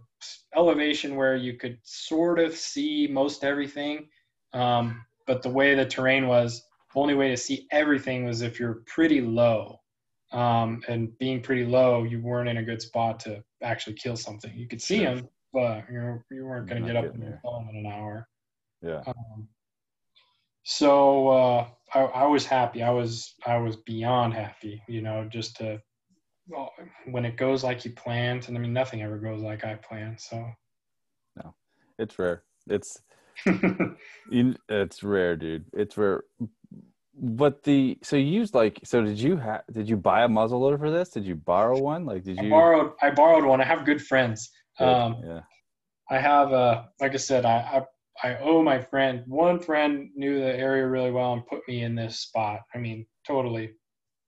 elevation where you could sort of see most everything. Um, but the way the terrain was, only way to see everything was if you're pretty low. Um, and being pretty low, you weren't in a good spot to actually kill something. You could see them, but you you weren't going to get up and there. kill them in an hour. Yeah. Um, so uh, I, I was happy. I was I was beyond happy. You know, just to well, when it goes like you planned, and I mean nothing ever goes like I planned. So no, It's rare. It's you, it's rare, dude. It's rare. But the so you used like so did you have did you buy a muzzleloader for this? Did you borrow one? Like did I you borrowed I borrowed one. I have good friends. Good. Um, yeah. I have uh like I said, I, I I owe my friend one friend knew the area really well and put me in this spot. I mean, totally,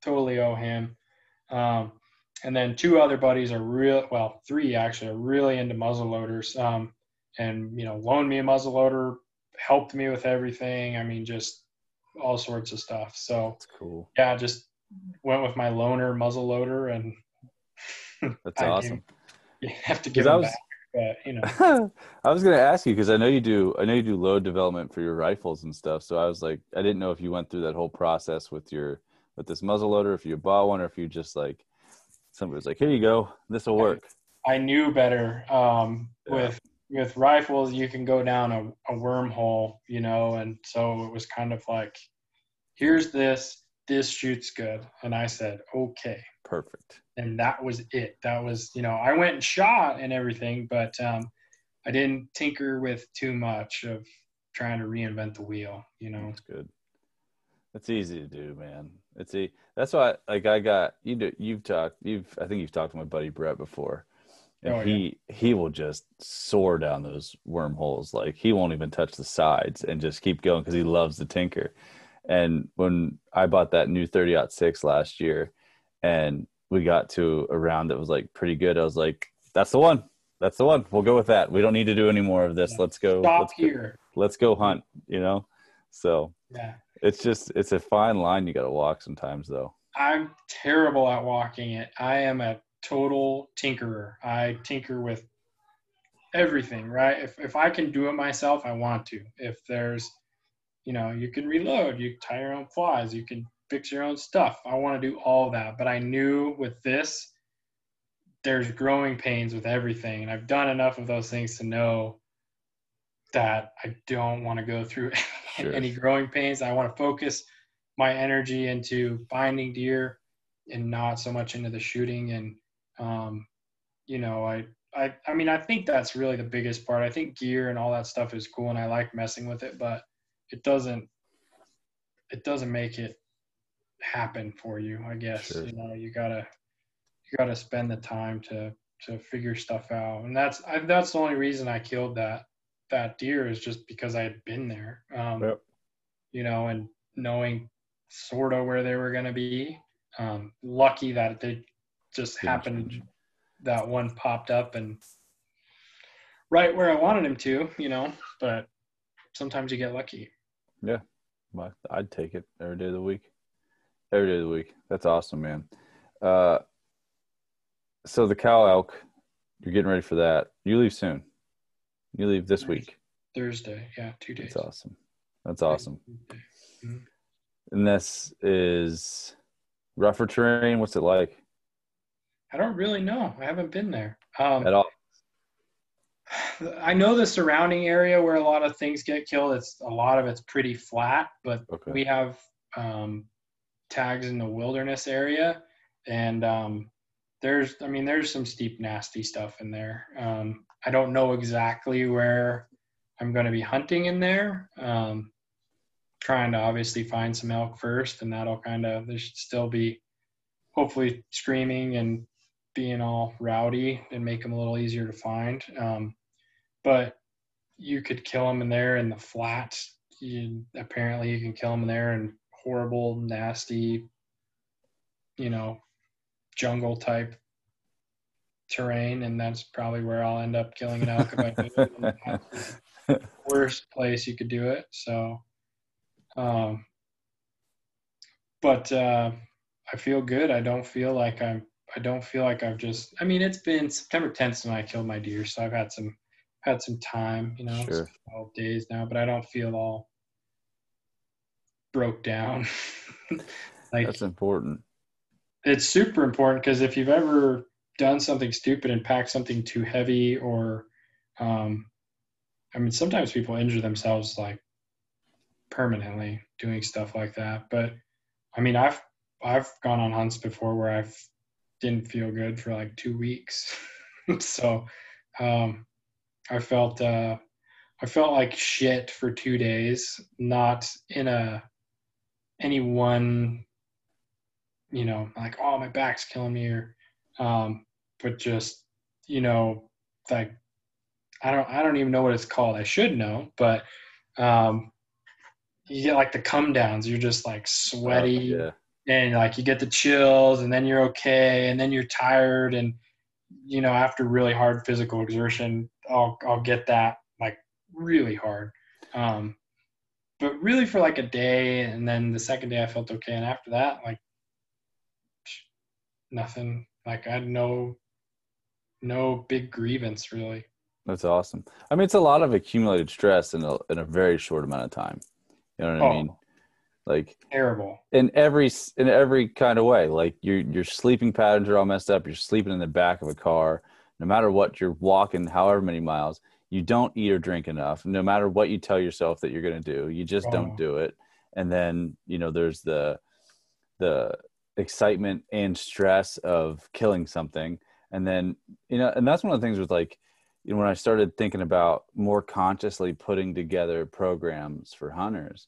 totally owe him. Um, and then two other buddies are real well, three actually are really into muzzle loaders. Um, and you know loaned me a muzzle loader, helped me with everything. I mean, just all sorts of stuff. So That's cool. yeah, just went with my loaner muzzle loader, and That's I awesome. you have to give I was- back. But you know, I was gonna ask you because I know you do. I know you do load development for your rifles and stuff. So I was like, I didn't know if you went through that whole process with your with this muzzle loader, if you bought one, or if you just like somebody was like, here you go, this will work. I knew better. Um, Yeah. With with rifles, you can go down a, a wormhole, you know, and so it was kind of like, here's this. This shoots good, and I said, okay. Perfect. and that was it. That was, you know, I went and shot and everything, but um, I didn't tinker with too much of trying to reinvent the wheel, you know. That's good. That's easy to do, man. It's e That's why, like, I got you. Do, you've talked. You've. I think you've talked to my buddy Brett before, and Oh, yeah. he he will just soar down those wormholes. Like he won't even touch the sides and just keep going because he loves the tinker. And when I bought that new thirty six last year, and we got to a round that was like pretty good, I was like, "That's the one. That's the one. We'll go with that. We don't need to do any more of this. Yeah. Let's go. Stop let's go, here. let's go hunt." You know. So Yeah. it's just it's a fine line you got to walk sometimes though. I'm terrible at walking it. I am a total tinkerer. I tinker with everything, right? If if I can do it myself, I want to. If there's you know, you can reload, you tie your own flies, you can fix your own stuff. I want to do all that. But I knew with this, there's growing pains with everything. And I've done enough of those things to know that I don't want to go through Sure. any growing pains. I want to focus my energy into finding deer and not so much into the shooting. And, um, you know, I, I, I mean, I think that's really the biggest part. I think gear and all that stuff is cool and I like messing with it, but it doesn't, it doesn't make it happen for you, I guess. Sure. You know, you gotta, you gotta spend the time to, to figure stuff out. And that's, I, that's the only reason I killed that, that deer is just because I had been there. Um, Yep. you know, and knowing sort of where they were going to be. Um, lucky that they just happened that one popped up and right where I wanted him to, you know, but sometimes you get lucky. Yeah. Well, I'd take it every day of the week. Every day of the week. That's awesome, man. Uh, so the cow elk, you're getting ready for that. You leave soon. You leave this week. Thursday. Yeah. Two days. That's awesome. That's awesome. Mhm. And this is rougher terrain. What's it like I don't really know. I haven't been there. Um, at all? I know the surrounding area where a lot of things get killed. It's a lot of it's pretty flat, but Okay. we have um, tags in the wilderness area, and um, there's, I mean, there's some steep, nasty stuff in there. Um, I don't know exactly where I'm going to be hunting in there. Um, trying to obviously find some elk first, and that'll kind of there should still be hopefully screaming and being all rowdy and make them a little easier to find. Um, but you could kill them in there in the flats. You, apparently, you can kill them in there in horrible, nasty, you know, jungle type terrain, and that's probably where I'll end up killing an elk if I do worst place you could do it. So, um, but uh, I feel good. I don't feel like I'm. I don't feel like I've just. I mean, it's been September 10th when I killed my deer, so I've had some had some time. You know, Sure. it's 12 days now, but I don't feel all broke down. like That's important. it's super important because if you've ever done something stupid and packed something too heavy or um, i mean sometimes people injure themselves like permanently doing stuff like that but i mean i've i've gone on hunts before where i've didn't feel good for like two weeks so um, i felt uh, i felt like shit for two days not in a any one you know, like, oh, my back's killing me, or, um, but just, you know, like, I don't, I don't even know what it's called. I should know, but, um, you get like the come downs. You're just like sweaty, yeah. And like you get the chills, and then you're okay, and then you're tired, and you know, after really hard physical exertion, I'll, I'll get that like really hard. Um, but really for like a day, and then the second day I felt okay, and after that, like nothing. Like I had no no big grievance really. That's awesome. I mean, it's a lot of accumulated stress in a in a very short amount of time. You know what oh, I mean? Like terrible in every in every kind of way. Like your your sleeping patterns are all messed up. You're sleeping in the back of a car. No matter what, you're walking however many miles. You don't eat or drink enough. No matter what you tell yourself that you're going to do, you just oh. don't do it. And then you know there's the the excitement and stress of killing something and then you know and that's one of the things with like you know when i started thinking about more consciously putting together programs for hunters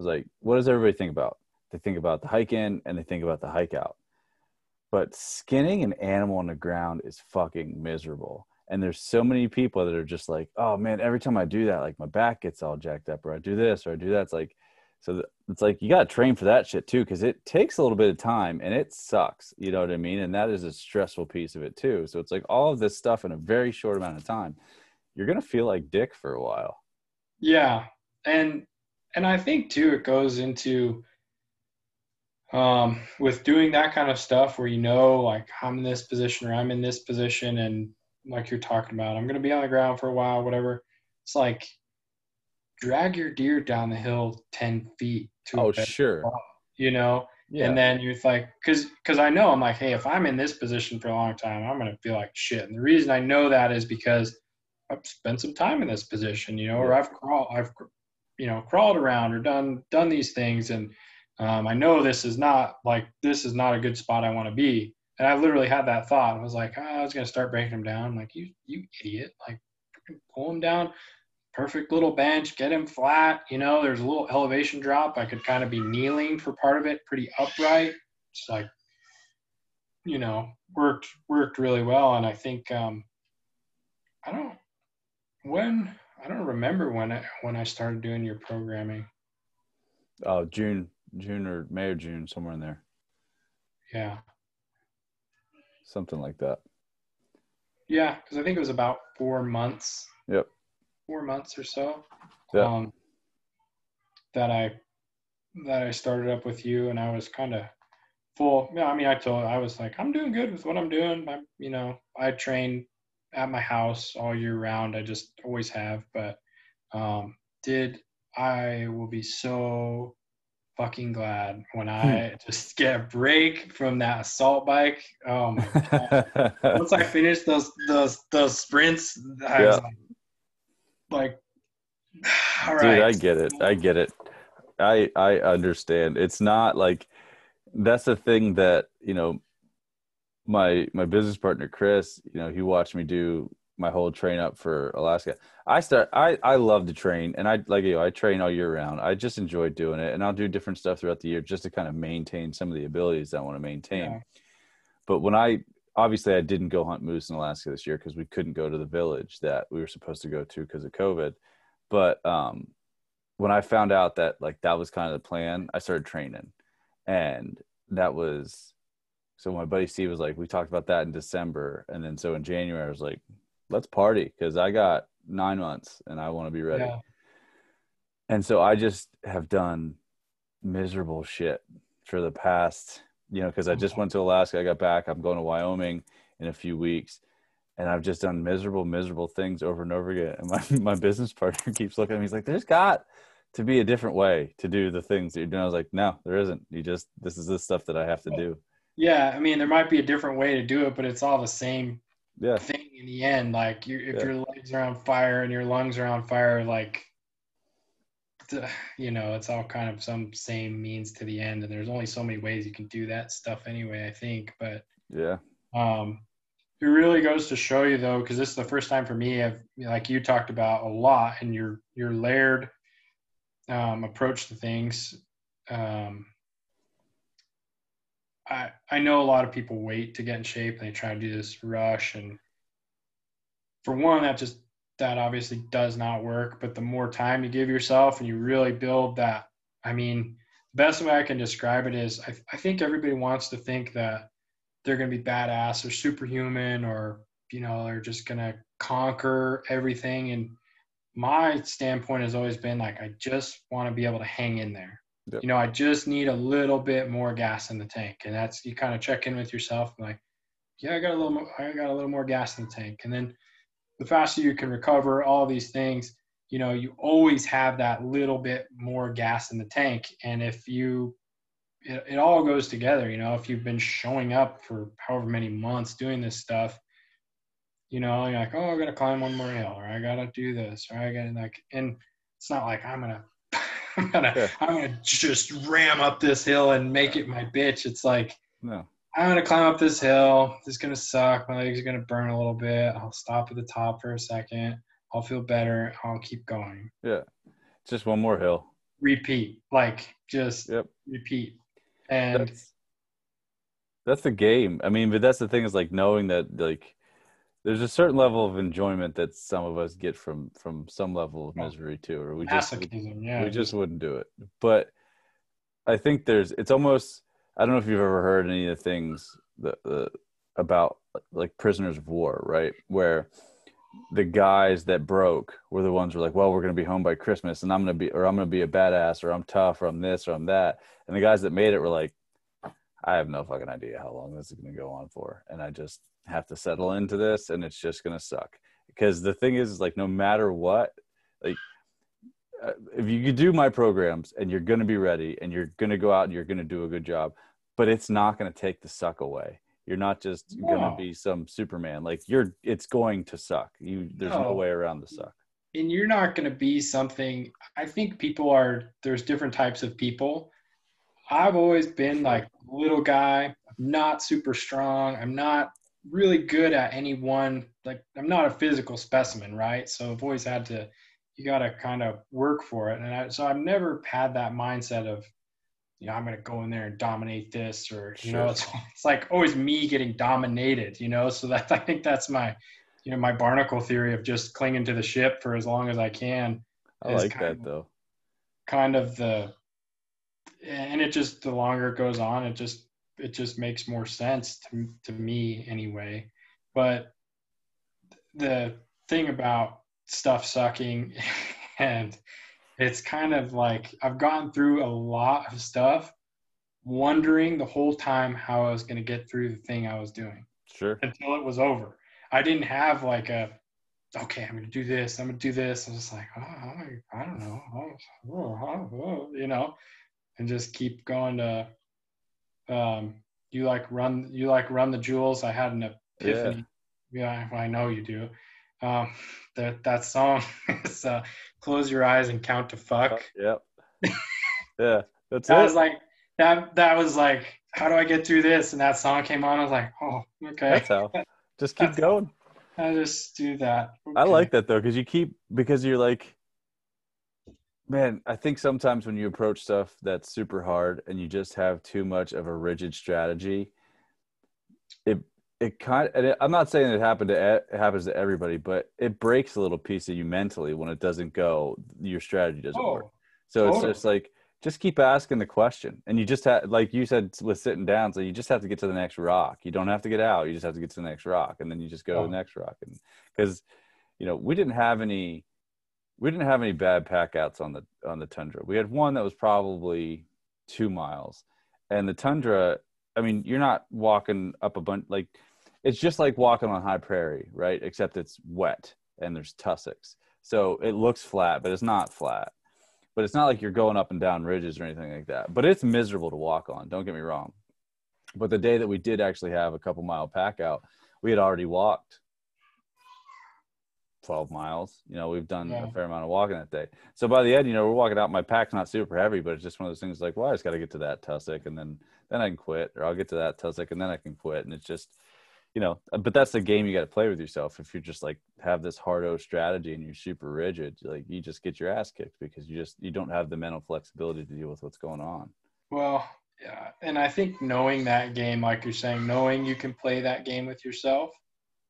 was like what does everybody think about they think about the hike in and they think about the hike out but skinning an animal on the ground is fucking miserable and there's so many people that are just like oh man every time i do that like my back gets all jacked up or i do this or i do that it's like so it's like you got to train for that shit too, because it takes a little bit of time and it sucks. You know what I mean? And that is a stressful piece of it too. So it's like all of this stuff in a very short amount of time. You're gonna feel like dick for a while. Yeah, and and I think too it goes into um, with doing that kind of stuff where you know like I'm in this position or I'm in this position and like you're talking about I'm gonna be on the ground for a while, whatever. It's like drag your deer down the hill 10 feet to oh sure spot, you know yeah. and then you're like because because i know i'm like hey if i'm in this position for a long time i'm gonna feel like shit and the reason i know that is because i've spent some time in this position you know yeah. or i've crawled i've you know crawled around or done done these things and um, i know this is not like this is not a good spot i want to be and i literally had that thought i was like oh, i was gonna start breaking them down I'm like you you idiot like pull them down perfect little bench, get him flat. You know, there's a little elevation drop. I could kind of be kneeling for part of it, pretty upright. It's like, you know, worked worked really well. And I think um, I don't when I don't remember when I when I started doing your programming. Oh, June, June or May or June, somewhere in there. Yeah. Something like that. Yeah, because I think it was about four months. Yep four months or so. Yeah. Um, that I that I started up with you, and I was kind of full. Yeah, I mean, I told I was like, I'm doing good with what I'm doing. I, you know, I train at my house all year round. I just always have. But um, did I will be so fucking glad when I hmm. just get a break from that assault bike. Oh my god! Once I finished those those those sprints, I yeah. was like, like all right dude i get it i get it i i understand it's not like that's the thing that you know my my business partner chris you know he watched me do my whole train up for alaska i start i i love to train and i like you know, i train all year round i just enjoy doing it and i'll do different stuff throughout the year just to kind of maintain some of the abilities that i want to maintain yeah. but when i obviously I didn't go hunt moose in Alaska this year because we couldn't go to the village that we were supposed to go to because of COVID. But um, when I found out that like that was kind of the plan, I started training, and that was so. My buddy Steve was like, we talked about that in December, and then so in January I was like, let's party because I got nine months and I want to be ready. Yeah. And so I just have done miserable shit for the past you know, because I just mm-hmm. went to Alaska. I got back. I'm going to Wyoming in a few weeks. And I've just done miserable, miserable things over and over again. And my, my business partner keeps looking at me. He's like, there's got to be a different way to do the things that you're doing. I was like, no, there isn't. You just, this is the stuff that I have to do. Yeah. I mean, there might be a different way to do it, but it's all the same yeah. thing in the end. Like you, if yeah. your legs are on fire and your lungs are on fire, like you know, it's all kind of some same means to the end, and there's only so many ways you can do that stuff anyway. I think, but yeah, um, it really goes to show you though, because this is the first time for me. I've like you talked about a lot, and your your layered um, approach to things. Um, I I know a lot of people wait to get in shape, and they try to do this rush, and for one, that just that obviously does not work. But the more time you give yourself and you really build that, I mean, the best way I can describe it is I, I think everybody wants to think that they're going to be badass or superhuman or, you know, they're just going to conquer everything. And my standpoint has always been like I just want to be able to hang in there. Yep. You know, I just need a little bit more gas in the tank, and that's you kind of check in with yourself, like, yeah, I got a little more, I got a little more gas in the tank, and then the faster you can recover all these things, you know, you always have that little bit more gas in the tank, and if you it, it all goes together, you know, if you've been showing up for however many months doing this stuff, you know, you're like, oh, I gotta climb one more hill, or I gotta do this, or I gotta like, and it's not like I'm gonna, I'm gonna, Yeah. I'm gonna just ram up this hill and make it my bitch. It's like No. I'm gonna climb up this hill. This is gonna suck. My legs are gonna burn a little bit. I'll stop at the top for a second. I'll feel better. I'll keep going. Yeah. Just one more hill. Repeat, like just Yep. repeat. And That's that's the game. I mean, but that's the thing is like knowing that like there's a certain level of enjoyment that some of us get from from some level of misery too, or we just masochism, yeah. we just wouldn't do it. But I think there's it's almost I don't know if you've ever heard any of the things that, uh, about like prisoners of war, right? Where the guys that broke were the ones who were like, well, we're going to be home by Christmas and I'm going to be, or I'm going to be a badass or I'm tough or I'm this or I'm that. And the guys that made it were like, I have no fucking idea how long this is going to go on for. And I just have to settle into this and it's just going to suck. Because the thing is, is like, no matter what, like, uh, if you could do my programs and you're going to be ready and you're going to go out and you're going to do a good job, but it's not going to take the suck away. You're not just going to be some Superman. Like you're, it's going to suck. You, there's no, No. way around the suck. and you're not going to be something i think people are there's different types of people i've always been like little guy i'm not super strong i'm not really good at any one like i'm not a physical specimen right? So i've always had to you got to kind of work for it. And I, so i've never had that mindset of you know i'm going to go in there and dominate this or you know it's, it's like always me getting dominated you know? So that i think that's my you know my barnacle theory of just clinging to the ship for as long as I can, I like that of- though. kind of the, and it just the longer it goes on, it just it just makes more sense to to me anyway. But the thing about stuff sucking, and it's kind of like I've gone through a lot of stuff, wondering the whole time how I was going to get through the thing I was doing Sure. until it was over. I didn't have like a, okay, I'm going to do this. I'm going to do this. I was just like, oh, I, I don't know. Oh, oh, oh, you know, and just keep going to, um, you like run, you like run the jewels. I had an epiphany. Yeah, I know you do. Um, that, that song is, uh, close your eyes and count to fuck. Yep. yeah. That's That it. was like, that, that was like, how do I get through this? And that song came on. I was like, oh, okay. That's how. Just keep That's- going. I just do that. I like that though, because you keep because you're like, man. I think sometimes when you approach stuff that's super hard and you just have too much of a rigid strategy, it it kind. And it, I'm not saying it happened to it happens to everybody, but it breaks a little piece of you mentally when it doesn't go. Your strategy doesn't work. Oh, So it's just like just keep asking the question, and you just have like you said with sitting down. So you just have to get to the next rock. You don't have to get out. You just have to get to the next rock, and then you just go to Oh. the next rock. And because you know we didn't have any, we didn't have any bad pack outs on the on the tundra. We had one that was probably two miles, and the tundra. I mean, you're not walking up a bunch like it's just like walking on high prairie, right? Except it's wet and there's tussocks. So it looks flat, but it's not flat but it's not like you're going up and down ridges or anything like that. But it's miserable to walk on. Don't get me wrong. But the day that we did actually have a couple mile pack out, we had already walked 12 miles. You know, we've done Yeah. a fair amount of walking that day. So by the end, you know, we're walking out. My pack's not super heavy, but it's just one of those things like, well, I just got to get to that tussock and then then I can quit, or I'll get to that tussock and then I can quit. And it's just, you know, but that's the game you got to play with yourself. If you just like have this hard O strategy and you're super rigid, like you just get your ass kicked because you just you don't have the mental flexibility to deal with what's going on. Well, yeah, and I think knowing that game, like you're saying, knowing you can play that game with yourself,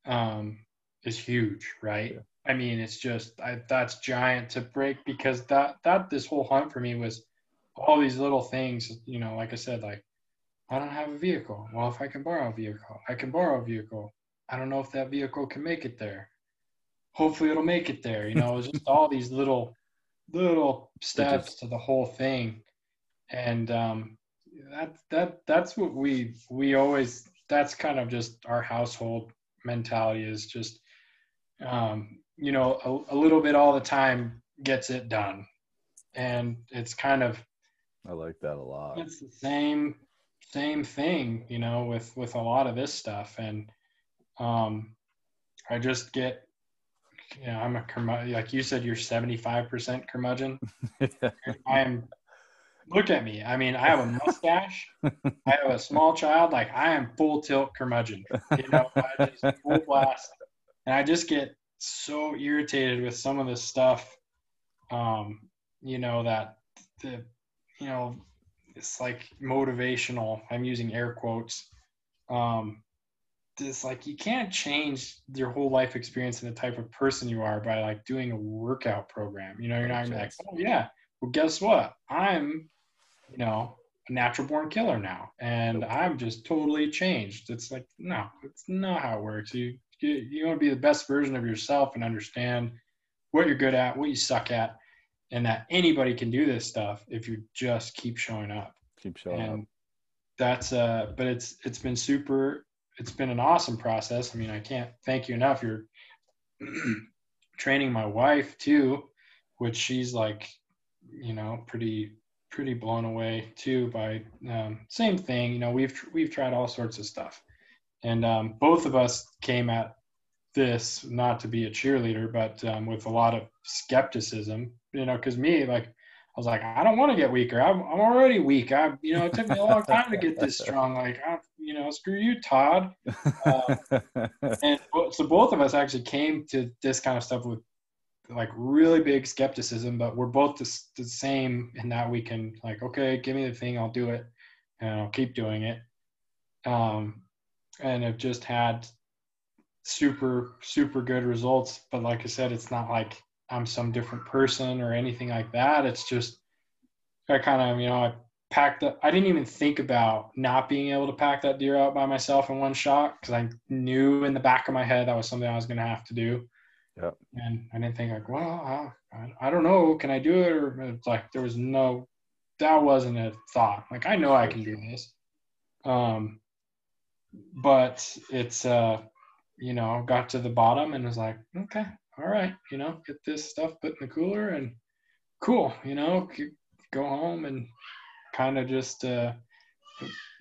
um, is huge, right? Yeah. I mean, it's just I, that's giant to break because that that this whole hunt for me was all these little things. You know, like I said, like I don't have a vehicle. Well, if I can borrow a vehicle, I can borrow a vehicle. I don't know if that vehicle can make it there. hopefully it'll make it there. You know, it's just all these little little steps to the whole thing, and um, that that that's what we we always that's kind of just our household mentality is just um, you know a, a little bit all the time gets it done, and it's kind of I like that a lot. It's the same same thing, you know, with with a lot of this stuff, and um, I just get, you know, I'm a curmudgeon. Like you said, you're 75% curmudgeon. I'm. Look at me. I mean, I have a mustache. I have a small child. Like I am full tilt curmudgeon. You know, I just full blast, and I just get so irritated with some of this stuff. Um, you know that the, you know, it's like motivational. I'm using air quotes. Um, this like you can't change your whole life experience and the type of person you are by like doing a workout program. You know, you're not gonna be like, oh yeah, well guess what? I'm, you know, a natural born killer now, and I'm just totally changed. It's like no, it's not how it works. You you, you want to be the best version of yourself and understand what you're good at, what you suck at, and that anybody can do this stuff if you just keep showing up. Keep showing and up. That's uh, but it's it's been super it's been an awesome process. I mean, I can't thank you enough. You're training my wife too, which she's like, you know, pretty pretty blown away too by um, same thing. You know, we've we've tried all sorts of stuff, and um, both of us came at this not to be a cheerleader, but um, with a lot of skepticism. You know, because me like I was like, I don't want to get weaker. I'm, I'm already weak. I, you know, it took me a long time to get this strong. Like, I, you know, screw you, Todd. Uh, and so both of us actually came to this kind of stuff with like really big skepticism, but we're both the, the same in that we can like, okay, give me the thing, I'll do it, and I'll keep doing it. Um, and have just had super super good results. But like I said, it's not like I'm some different person or anything like that. It's just I kind of, you know, I packed up. I didn't even think about not being able to pack that deer out by myself in one shot because I knew in the back of my head that was something I was going to have to do. Yep. And I didn't think like, well, I, I don't know, can I do it? Or it's like there was no, that wasn't a thought. Like I know I can do this. Um, but it's uh, you know, got to the bottom and was like, okay, all right, you know, get this stuff put in the cooler and cool, you know, go home and kind of just uh,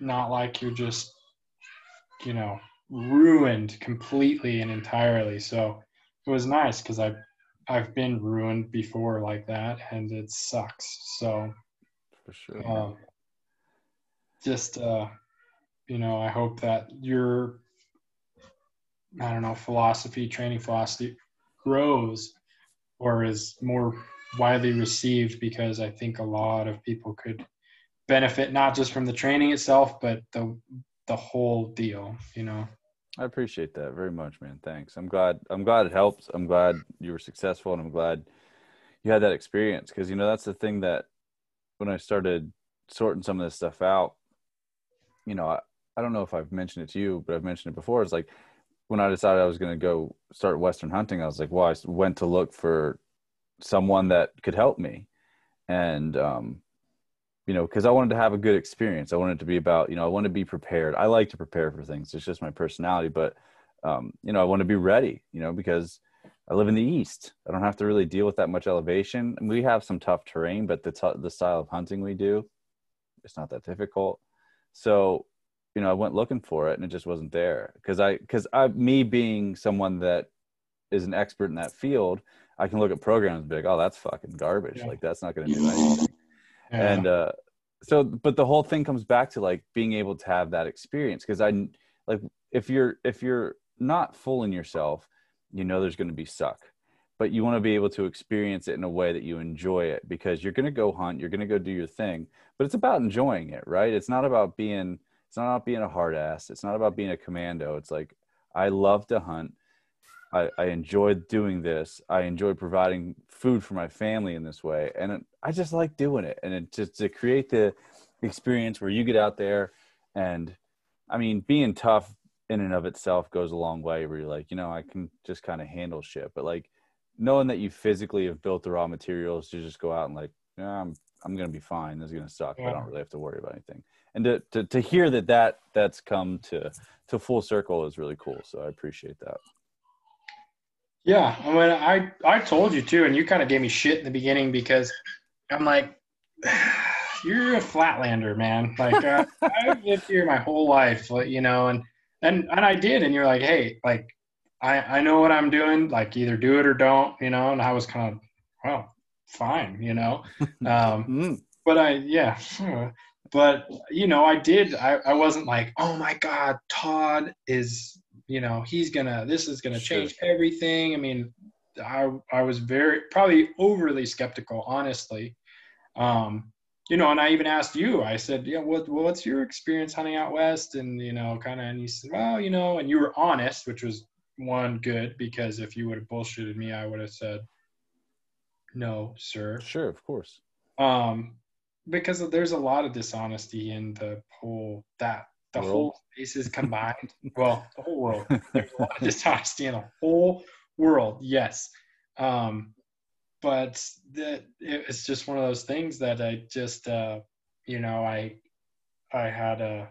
not like you're just, you know, ruined completely and entirely. So it was nice because I've I've been ruined before like that, and it sucks. So for sure, um, just uh, you know, I hope that your I don't know philosophy, training philosophy grows or is more widely received because I think a lot of people could benefit not just from the training itself, but the the whole deal. You know. I appreciate that very much, man. Thanks. I'm glad. I'm glad it helps. I'm glad you were successful, and I'm glad you had that experience because you know that's the thing that when I started sorting some of this stuff out, you know, I, I don't know if I've mentioned it to you, but I've mentioned it before. It's like when I decided I was going to go start Western hunting, I was like, well, I went to look for someone that could help me. And, um, you know, because I wanted to have a good experience. I wanted to be about, you know, I want to be prepared. I like to prepare for things. It's just my personality, but, um, you know, I want to be ready, you know, because I live in the East. I don't have to really deal with that much elevation. We have some tough terrain, but the, t- the style of hunting we do, it's not that difficult. So you know, I went looking for it and it just wasn't there. Cause I, cause I, me being someone that is an expert in that field, I can look at programs and be like, oh, that's fucking garbage. Yeah. Like that's not going to do anything. Yeah. And, uh, so, but the whole thing comes back to like being able to have that experience. Cause I like, if you're, if you're not fooling yourself, you know, there's going to be suck, but you want to be able to experience it in a way that you enjoy it because you're going to go hunt, you're going to go do your thing, but it's about enjoying it, right? It's not about being, it's not about being a hard ass. It's not about being a commando. It's like I love to hunt. I, I enjoy doing this. I enjoy providing food for my family in this way, and it, I just like doing it. And it just to create the experience where you get out there, and I mean, being tough in and of itself goes a long way where you're like, you know, I can just kind of handle shit. But like knowing that you physically have built the raw materials to just go out and like, yeah, I'm I'm gonna be fine. This is gonna suck, yeah. but I don't really have to worry about anything. And to, to to hear that that that's come to to full circle is really cool. So I appreciate that. Yeah, I mean, I I told you too, and you kind of gave me shit in the beginning because I'm like, you're a flatlander, man. Like uh, I've lived here my whole life, you know, and and and I did, and you're like, hey, like I I know what I'm doing. Like either do it or don't, you know. And I was kind of, well, fine, you know. Um, mm. but I yeah, but you know, I did. I I wasn't like, oh my god, Todd is, you know, he's gonna. This is gonna sure. change everything. I mean, I I was very probably overly skeptical, honestly. Um, you know, and I even asked you, I said, yeah, what, what's your experience hunting out West? And, you know, kind of, and you said, well, you know, and you were honest, which was one good because if you would have bullshitted me, I would have said, no, sir. Sure. Of course. Um, because there's a lot of dishonesty in the whole, that the world. whole space is combined. well, the whole world, there's a lot of dishonesty in the whole world. Yes. Um, but that it's just one of those things that I just uh, you know I I had a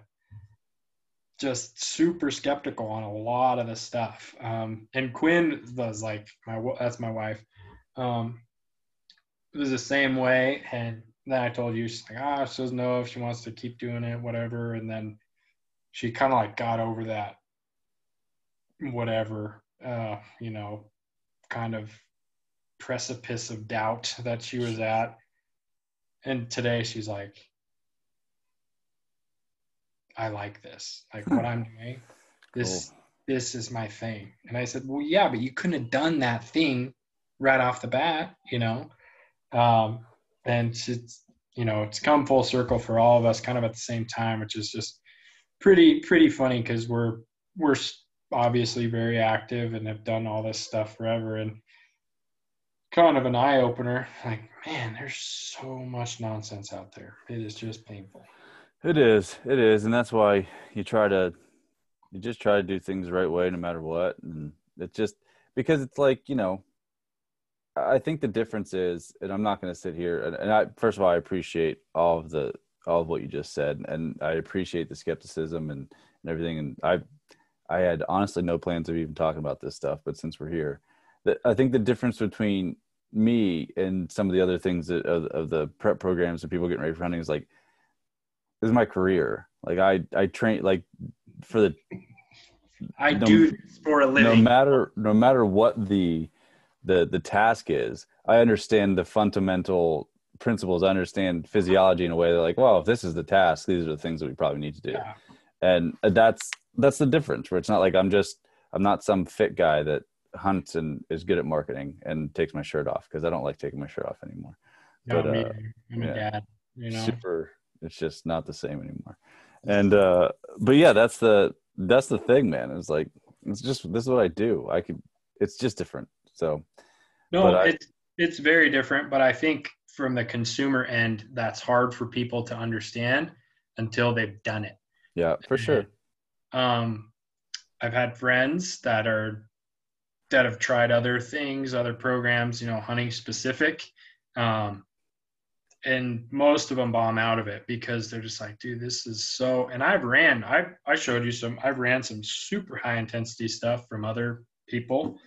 just super skeptical on a lot of the stuff. Um, and Quinn was like my that's my wife. Um, it was the same way, and then I told you she's like ah she doesn't know if she wants to keep doing it whatever, and then she kind of like got over that whatever uh, you know kind of precipice of doubt that she was at. And today she's like, I like this. Like what I'm doing. This cool. this is my thing. And I said, Well, yeah, but you couldn't have done that thing right off the bat, you know. Um, and it's you know, it's come full circle for all of us kind of at the same time, which is just pretty pretty funny because we're we're obviously very active and have done all this stuff forever and kind of an eye opener. Like, man, there's so much nonsense out there. It is just painful. It is. It is, and that's why you try to you just try to do things the right way no matter what. And it's just because it's like, you know, I think the difference is, and I'm not going to sit here and, and I first of all I appreciate all of the all of what you just said, and I appreciate the skepticism and, and everything. And I I had honestly no plans of even talking about this stuff, but since we're here, that I think the difference between me and some of the other things that, of, of the prep programs and people getting ready for hunting is like this is my career. Like I I train like for the I no, do for a living. No matter no matter what the the the task is, I understand the fundamental principles. I understand physiology in a way They're like, well, if this is the task, these are the things that we probably need to do. Yeah. And that's that's the difference. Where it's not like I'm just I'm not some fit guy that hunts and is good at marketing and takes my shirt off because I don't like taking my shirt off anymore. No, but, me, uh, I'm yeah, a dad. You know, super. It's just not the same anymore. And uh, but yeah, that's the that's the thing, man. It's like it's just this is what I do. I could. It's just different. So. No, I, it's it's very different, but I think from the consumer end, that's hard for people to understand until they've done it. Yeah, for sure. Um, I've had friends that are that have tried other things, other programs, you know, hunting specific. Um, and most of them bomb out of it because they're just like, dude, this is so. And I've ran, I I showed you some, I've ran some super high intensity stuff from other people.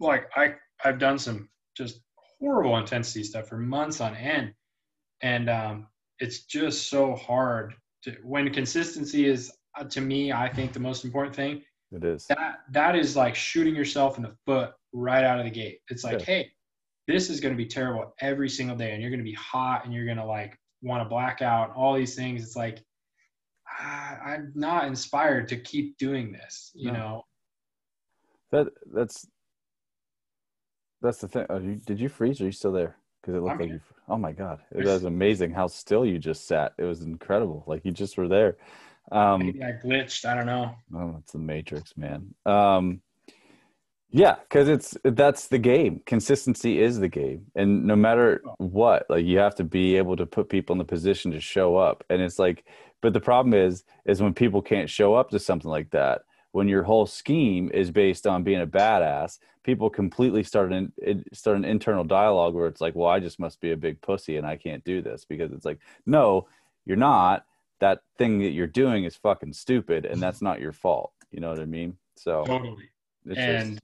Like I I've done some just horrible intensity stuff for months on end, and um, it's just so hard to when consistency is uh, to me, I think the most important thing it is. That that is like shooting yourself in the foot right out of the gate. It's like, yeah. hey, this is going to be terrible every single day, and you're going to be hot, and you're going to like want to black out. All these things. It's like I, am not inspired to keep doing this. You no. know. That that's that's the thing. Oh, you, did you freeze? Or are you still there? Because it looked I'm like here. you. Oh my god, it was amazing how still you just sat. It was incredible. Like you just were there. Um, Maybe I glitched. I don't know. Oh, it's the Matrix, man. Um, yeah, because it's that's the game. Consistency is the game, and no matter what, like you have to be able to put people in the position to show up. And it's like, but the problem is, is when people can't show up to something like that, when your whole scheme is based on being a badass, people completely start an start an internal dialogue where it's like, well, I just must be a big pussy and I can't do this because it's like, no, you're not. That thing that you're doing is fucking stupid, and that's not your fault. You know what I mean? So totally. and just,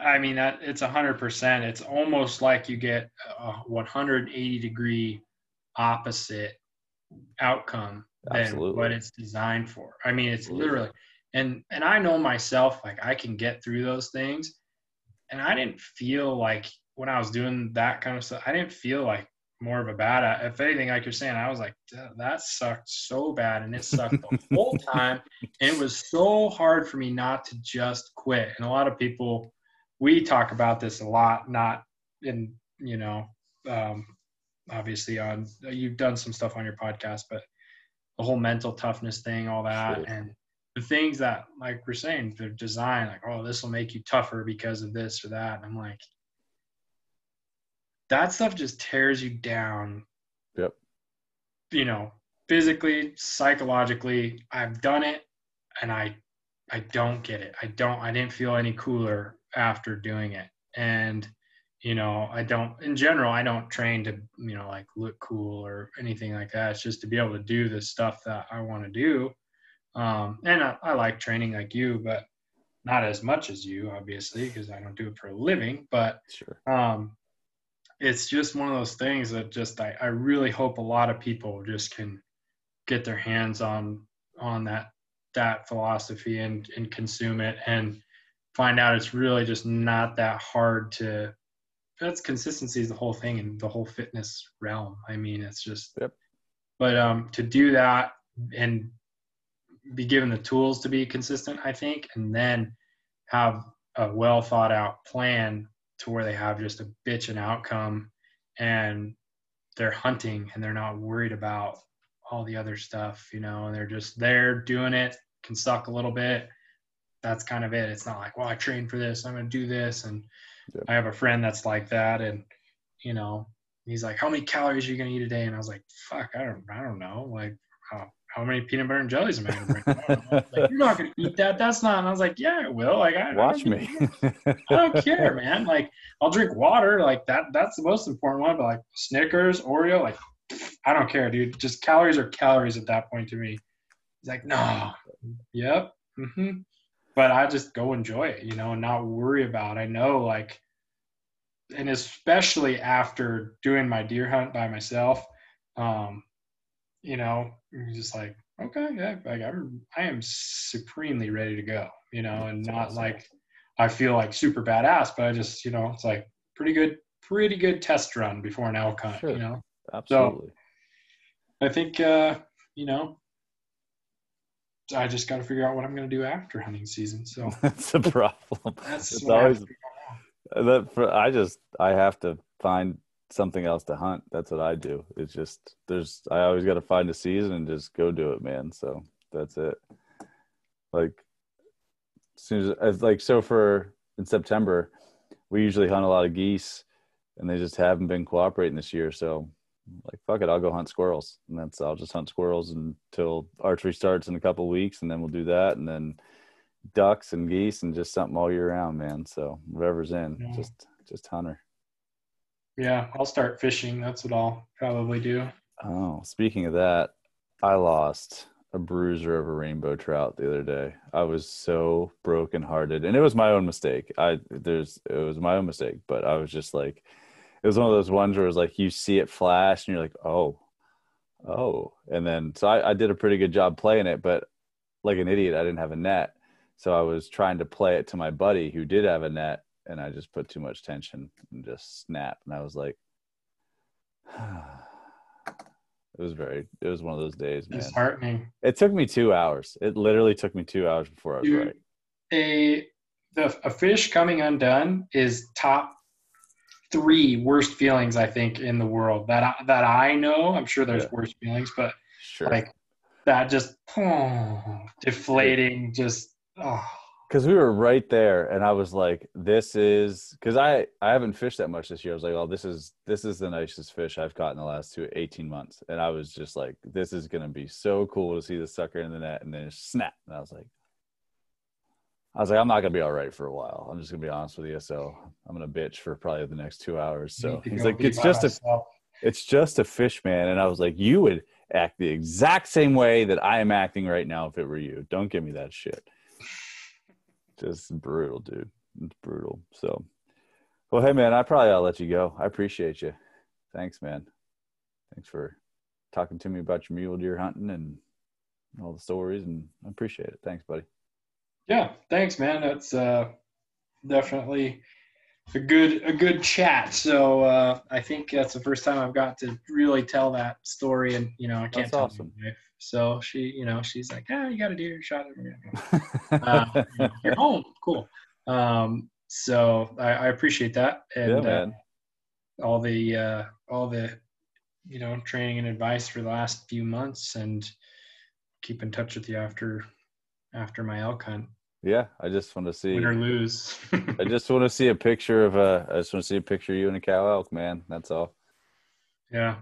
I mean that it's a hundred percent. It's almost like you get a 180 degree opposite outcome than Absolutely. what it's designed for. I mean, it's Absolutely. literally and and I know myself like I can get through those things. And I didn't feel like when I was doing that kind of stuff I didn't feel like more of a bad if anything like you're saying I was like that sucked so bad and it sucked the whole time. And it was so hard for me not to just quit. And a lot of people we talk about this a lot not in you know um, obviously on you've done some stuff on your podcast but the whole mental toughness thing all that sure. and the things that like we're saying the design like oh this will make you tougher because of this or that. And i'm like that stuff just tears you down. Yep. You know physically psychologically i've done it and i i don't get it. I don't i didn't feel any cooler after doing it. And you know i don't in general i don't train to you know like look cool or anything like that. It's just to be able to do the stuff that i want to do um, and I, I, like training like you, but not as much as you, obviously, because I don't do it for a living. But sure. um, it's just one of those things that just I, I really hope a lot of people just can get their hands on on that that philosophy and and consume it and find out it's really just not that hard to that's consistency is the whole thing in the whole fitness realm i mean it's just yep. but um to do that and be given the tools to be consistent, I think, and then have a well thought out plan to where they have just a bitch and outcome and they're hunting and they're not worried about all the other stuff, you know, and they're just there doing it, can suck a little bit. That's kind of it. It's not like, well, I trained for this, I'm going to do this. And yeah. I have a friend that's like that. And, you know, he's like, how many calories are you going to eat a day? And I was like, fuck, I don't, I don't know. Like, how many peanut butter and jellies am I going to bring? like, You're not going to eat that. That's not. And I was like, yeah, I will. Like, I, watch I me. I don't care, man. Like, I'll drink water. Like that. That's the most important one. But like Snickers, Oreo, like, I don't care, dude. Just calories are calories at that point to me. He's like, no. Yep. Mm-hmm. But I just go enjoy it, you know, and not worry about. It. I know, like, and especially after doing my deer hunt by myself. Um, you know, just like, okay, yeah, like I'm, I am supremely ready to go, you know, and That's not awesome. like I feel like super badass, but I just, you know, it's like pretty good, pretty good test run before an elk hunt, sure. you know. Absolutely. So I think, uh, you know, I just got to figure out what I'm going to do after hunting season. So that's a problem. That's it's always that. For, I just I have to find something else to hunt. That's what I do. It's just there's I always got to find a season and just go do it, man. So that's it. Like as soon as, as like so for in September, we usually hunt a lot of geese, and they just haven't been cooperating this year. So like fuck it, I'll go hunt squirrels, and that's I'll just hunt squirrels until archery starts in a couple weeks, and then we'll do that, and then ducks and geese and just something all year round, man. So whatever's in, yeah. just just hunter. Yeah, I'll start fishing. That's what I'll probably do. Oh, speaking of that, I lost a bruiser of a rainbow trout the other day. I was so brokenhearted, and it was my own mistake. I there's it was my own mistake, but I was just like, it was one of those ones where it was like you see it flash, and you're like, oh, oh, and then so I, I did a pretty good job playing it, but like an idiot, I didn't have a net, so I was trying to play it to my buddy who did have a net, and I just put too much tension and just snap. And I was like, it was very, it was one of those days, man. Disheartening. It took me two hours. It literally took me two hours before I was Dude, right. A, the, a fish coming undone is top three worst feelings I think in the world that I, that I know. I'm sure there's yeah. worse feelings, but sure. like that just oh, deflating, just oh because we were right there and i was like this is because i i haven't fished that much this year i was like oh this is this is the nicest fish i've caught in the last two 18 months and i was just like this is going to be so cool to see the sucker in the net and then snap and i was like I was like, I'm not gonna be all right for a while. I'm just gonna be honest with you. So I'm gonna bitch for probably the next two hours. So he's like, it's just myself. a, it's just a fish, man. And I was like, you would act the exact same way that I am acting right now if it were you. Don't give me that shit. Just brutal, dude. It's brutal. So, well, hey, man, I probably ought to let you go. I appreciate you. Thanks, man. Thanks for talking to me about your mule deer hunting and all the stories, and I appreciate it. Thanks, buddy. Yeah, thanks, man. That's uh, definitely a good a good chat. So uh, I think that's the first time I've got to really tell that story, and you know I can't that's tell awesome. So she, you know, she's like, "Ah, you got a deer shot uh, You're home, cool." Um, so I, I, appreciate that, and yeah, uh, all the uh, all the you know training and advice for the last few months, and keep in touch with you after after my elk hunt. Yeah, I just want to see win or lose. I just want to see a picture of a. I just want to see a picture of you and a cow elk, man. That's all. Yeah,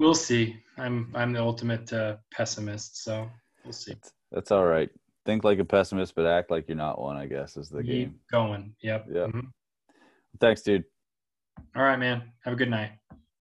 we'll see. I'm I'm the ultimate uh, pessimist, so we'll see. That's, that's, all right. Think like a pessimist, but act like you're not one. I guess is the Keep game. Going. Yep. Yep. Mm-hmm. Thanks, dude. All right, man. Have a good night.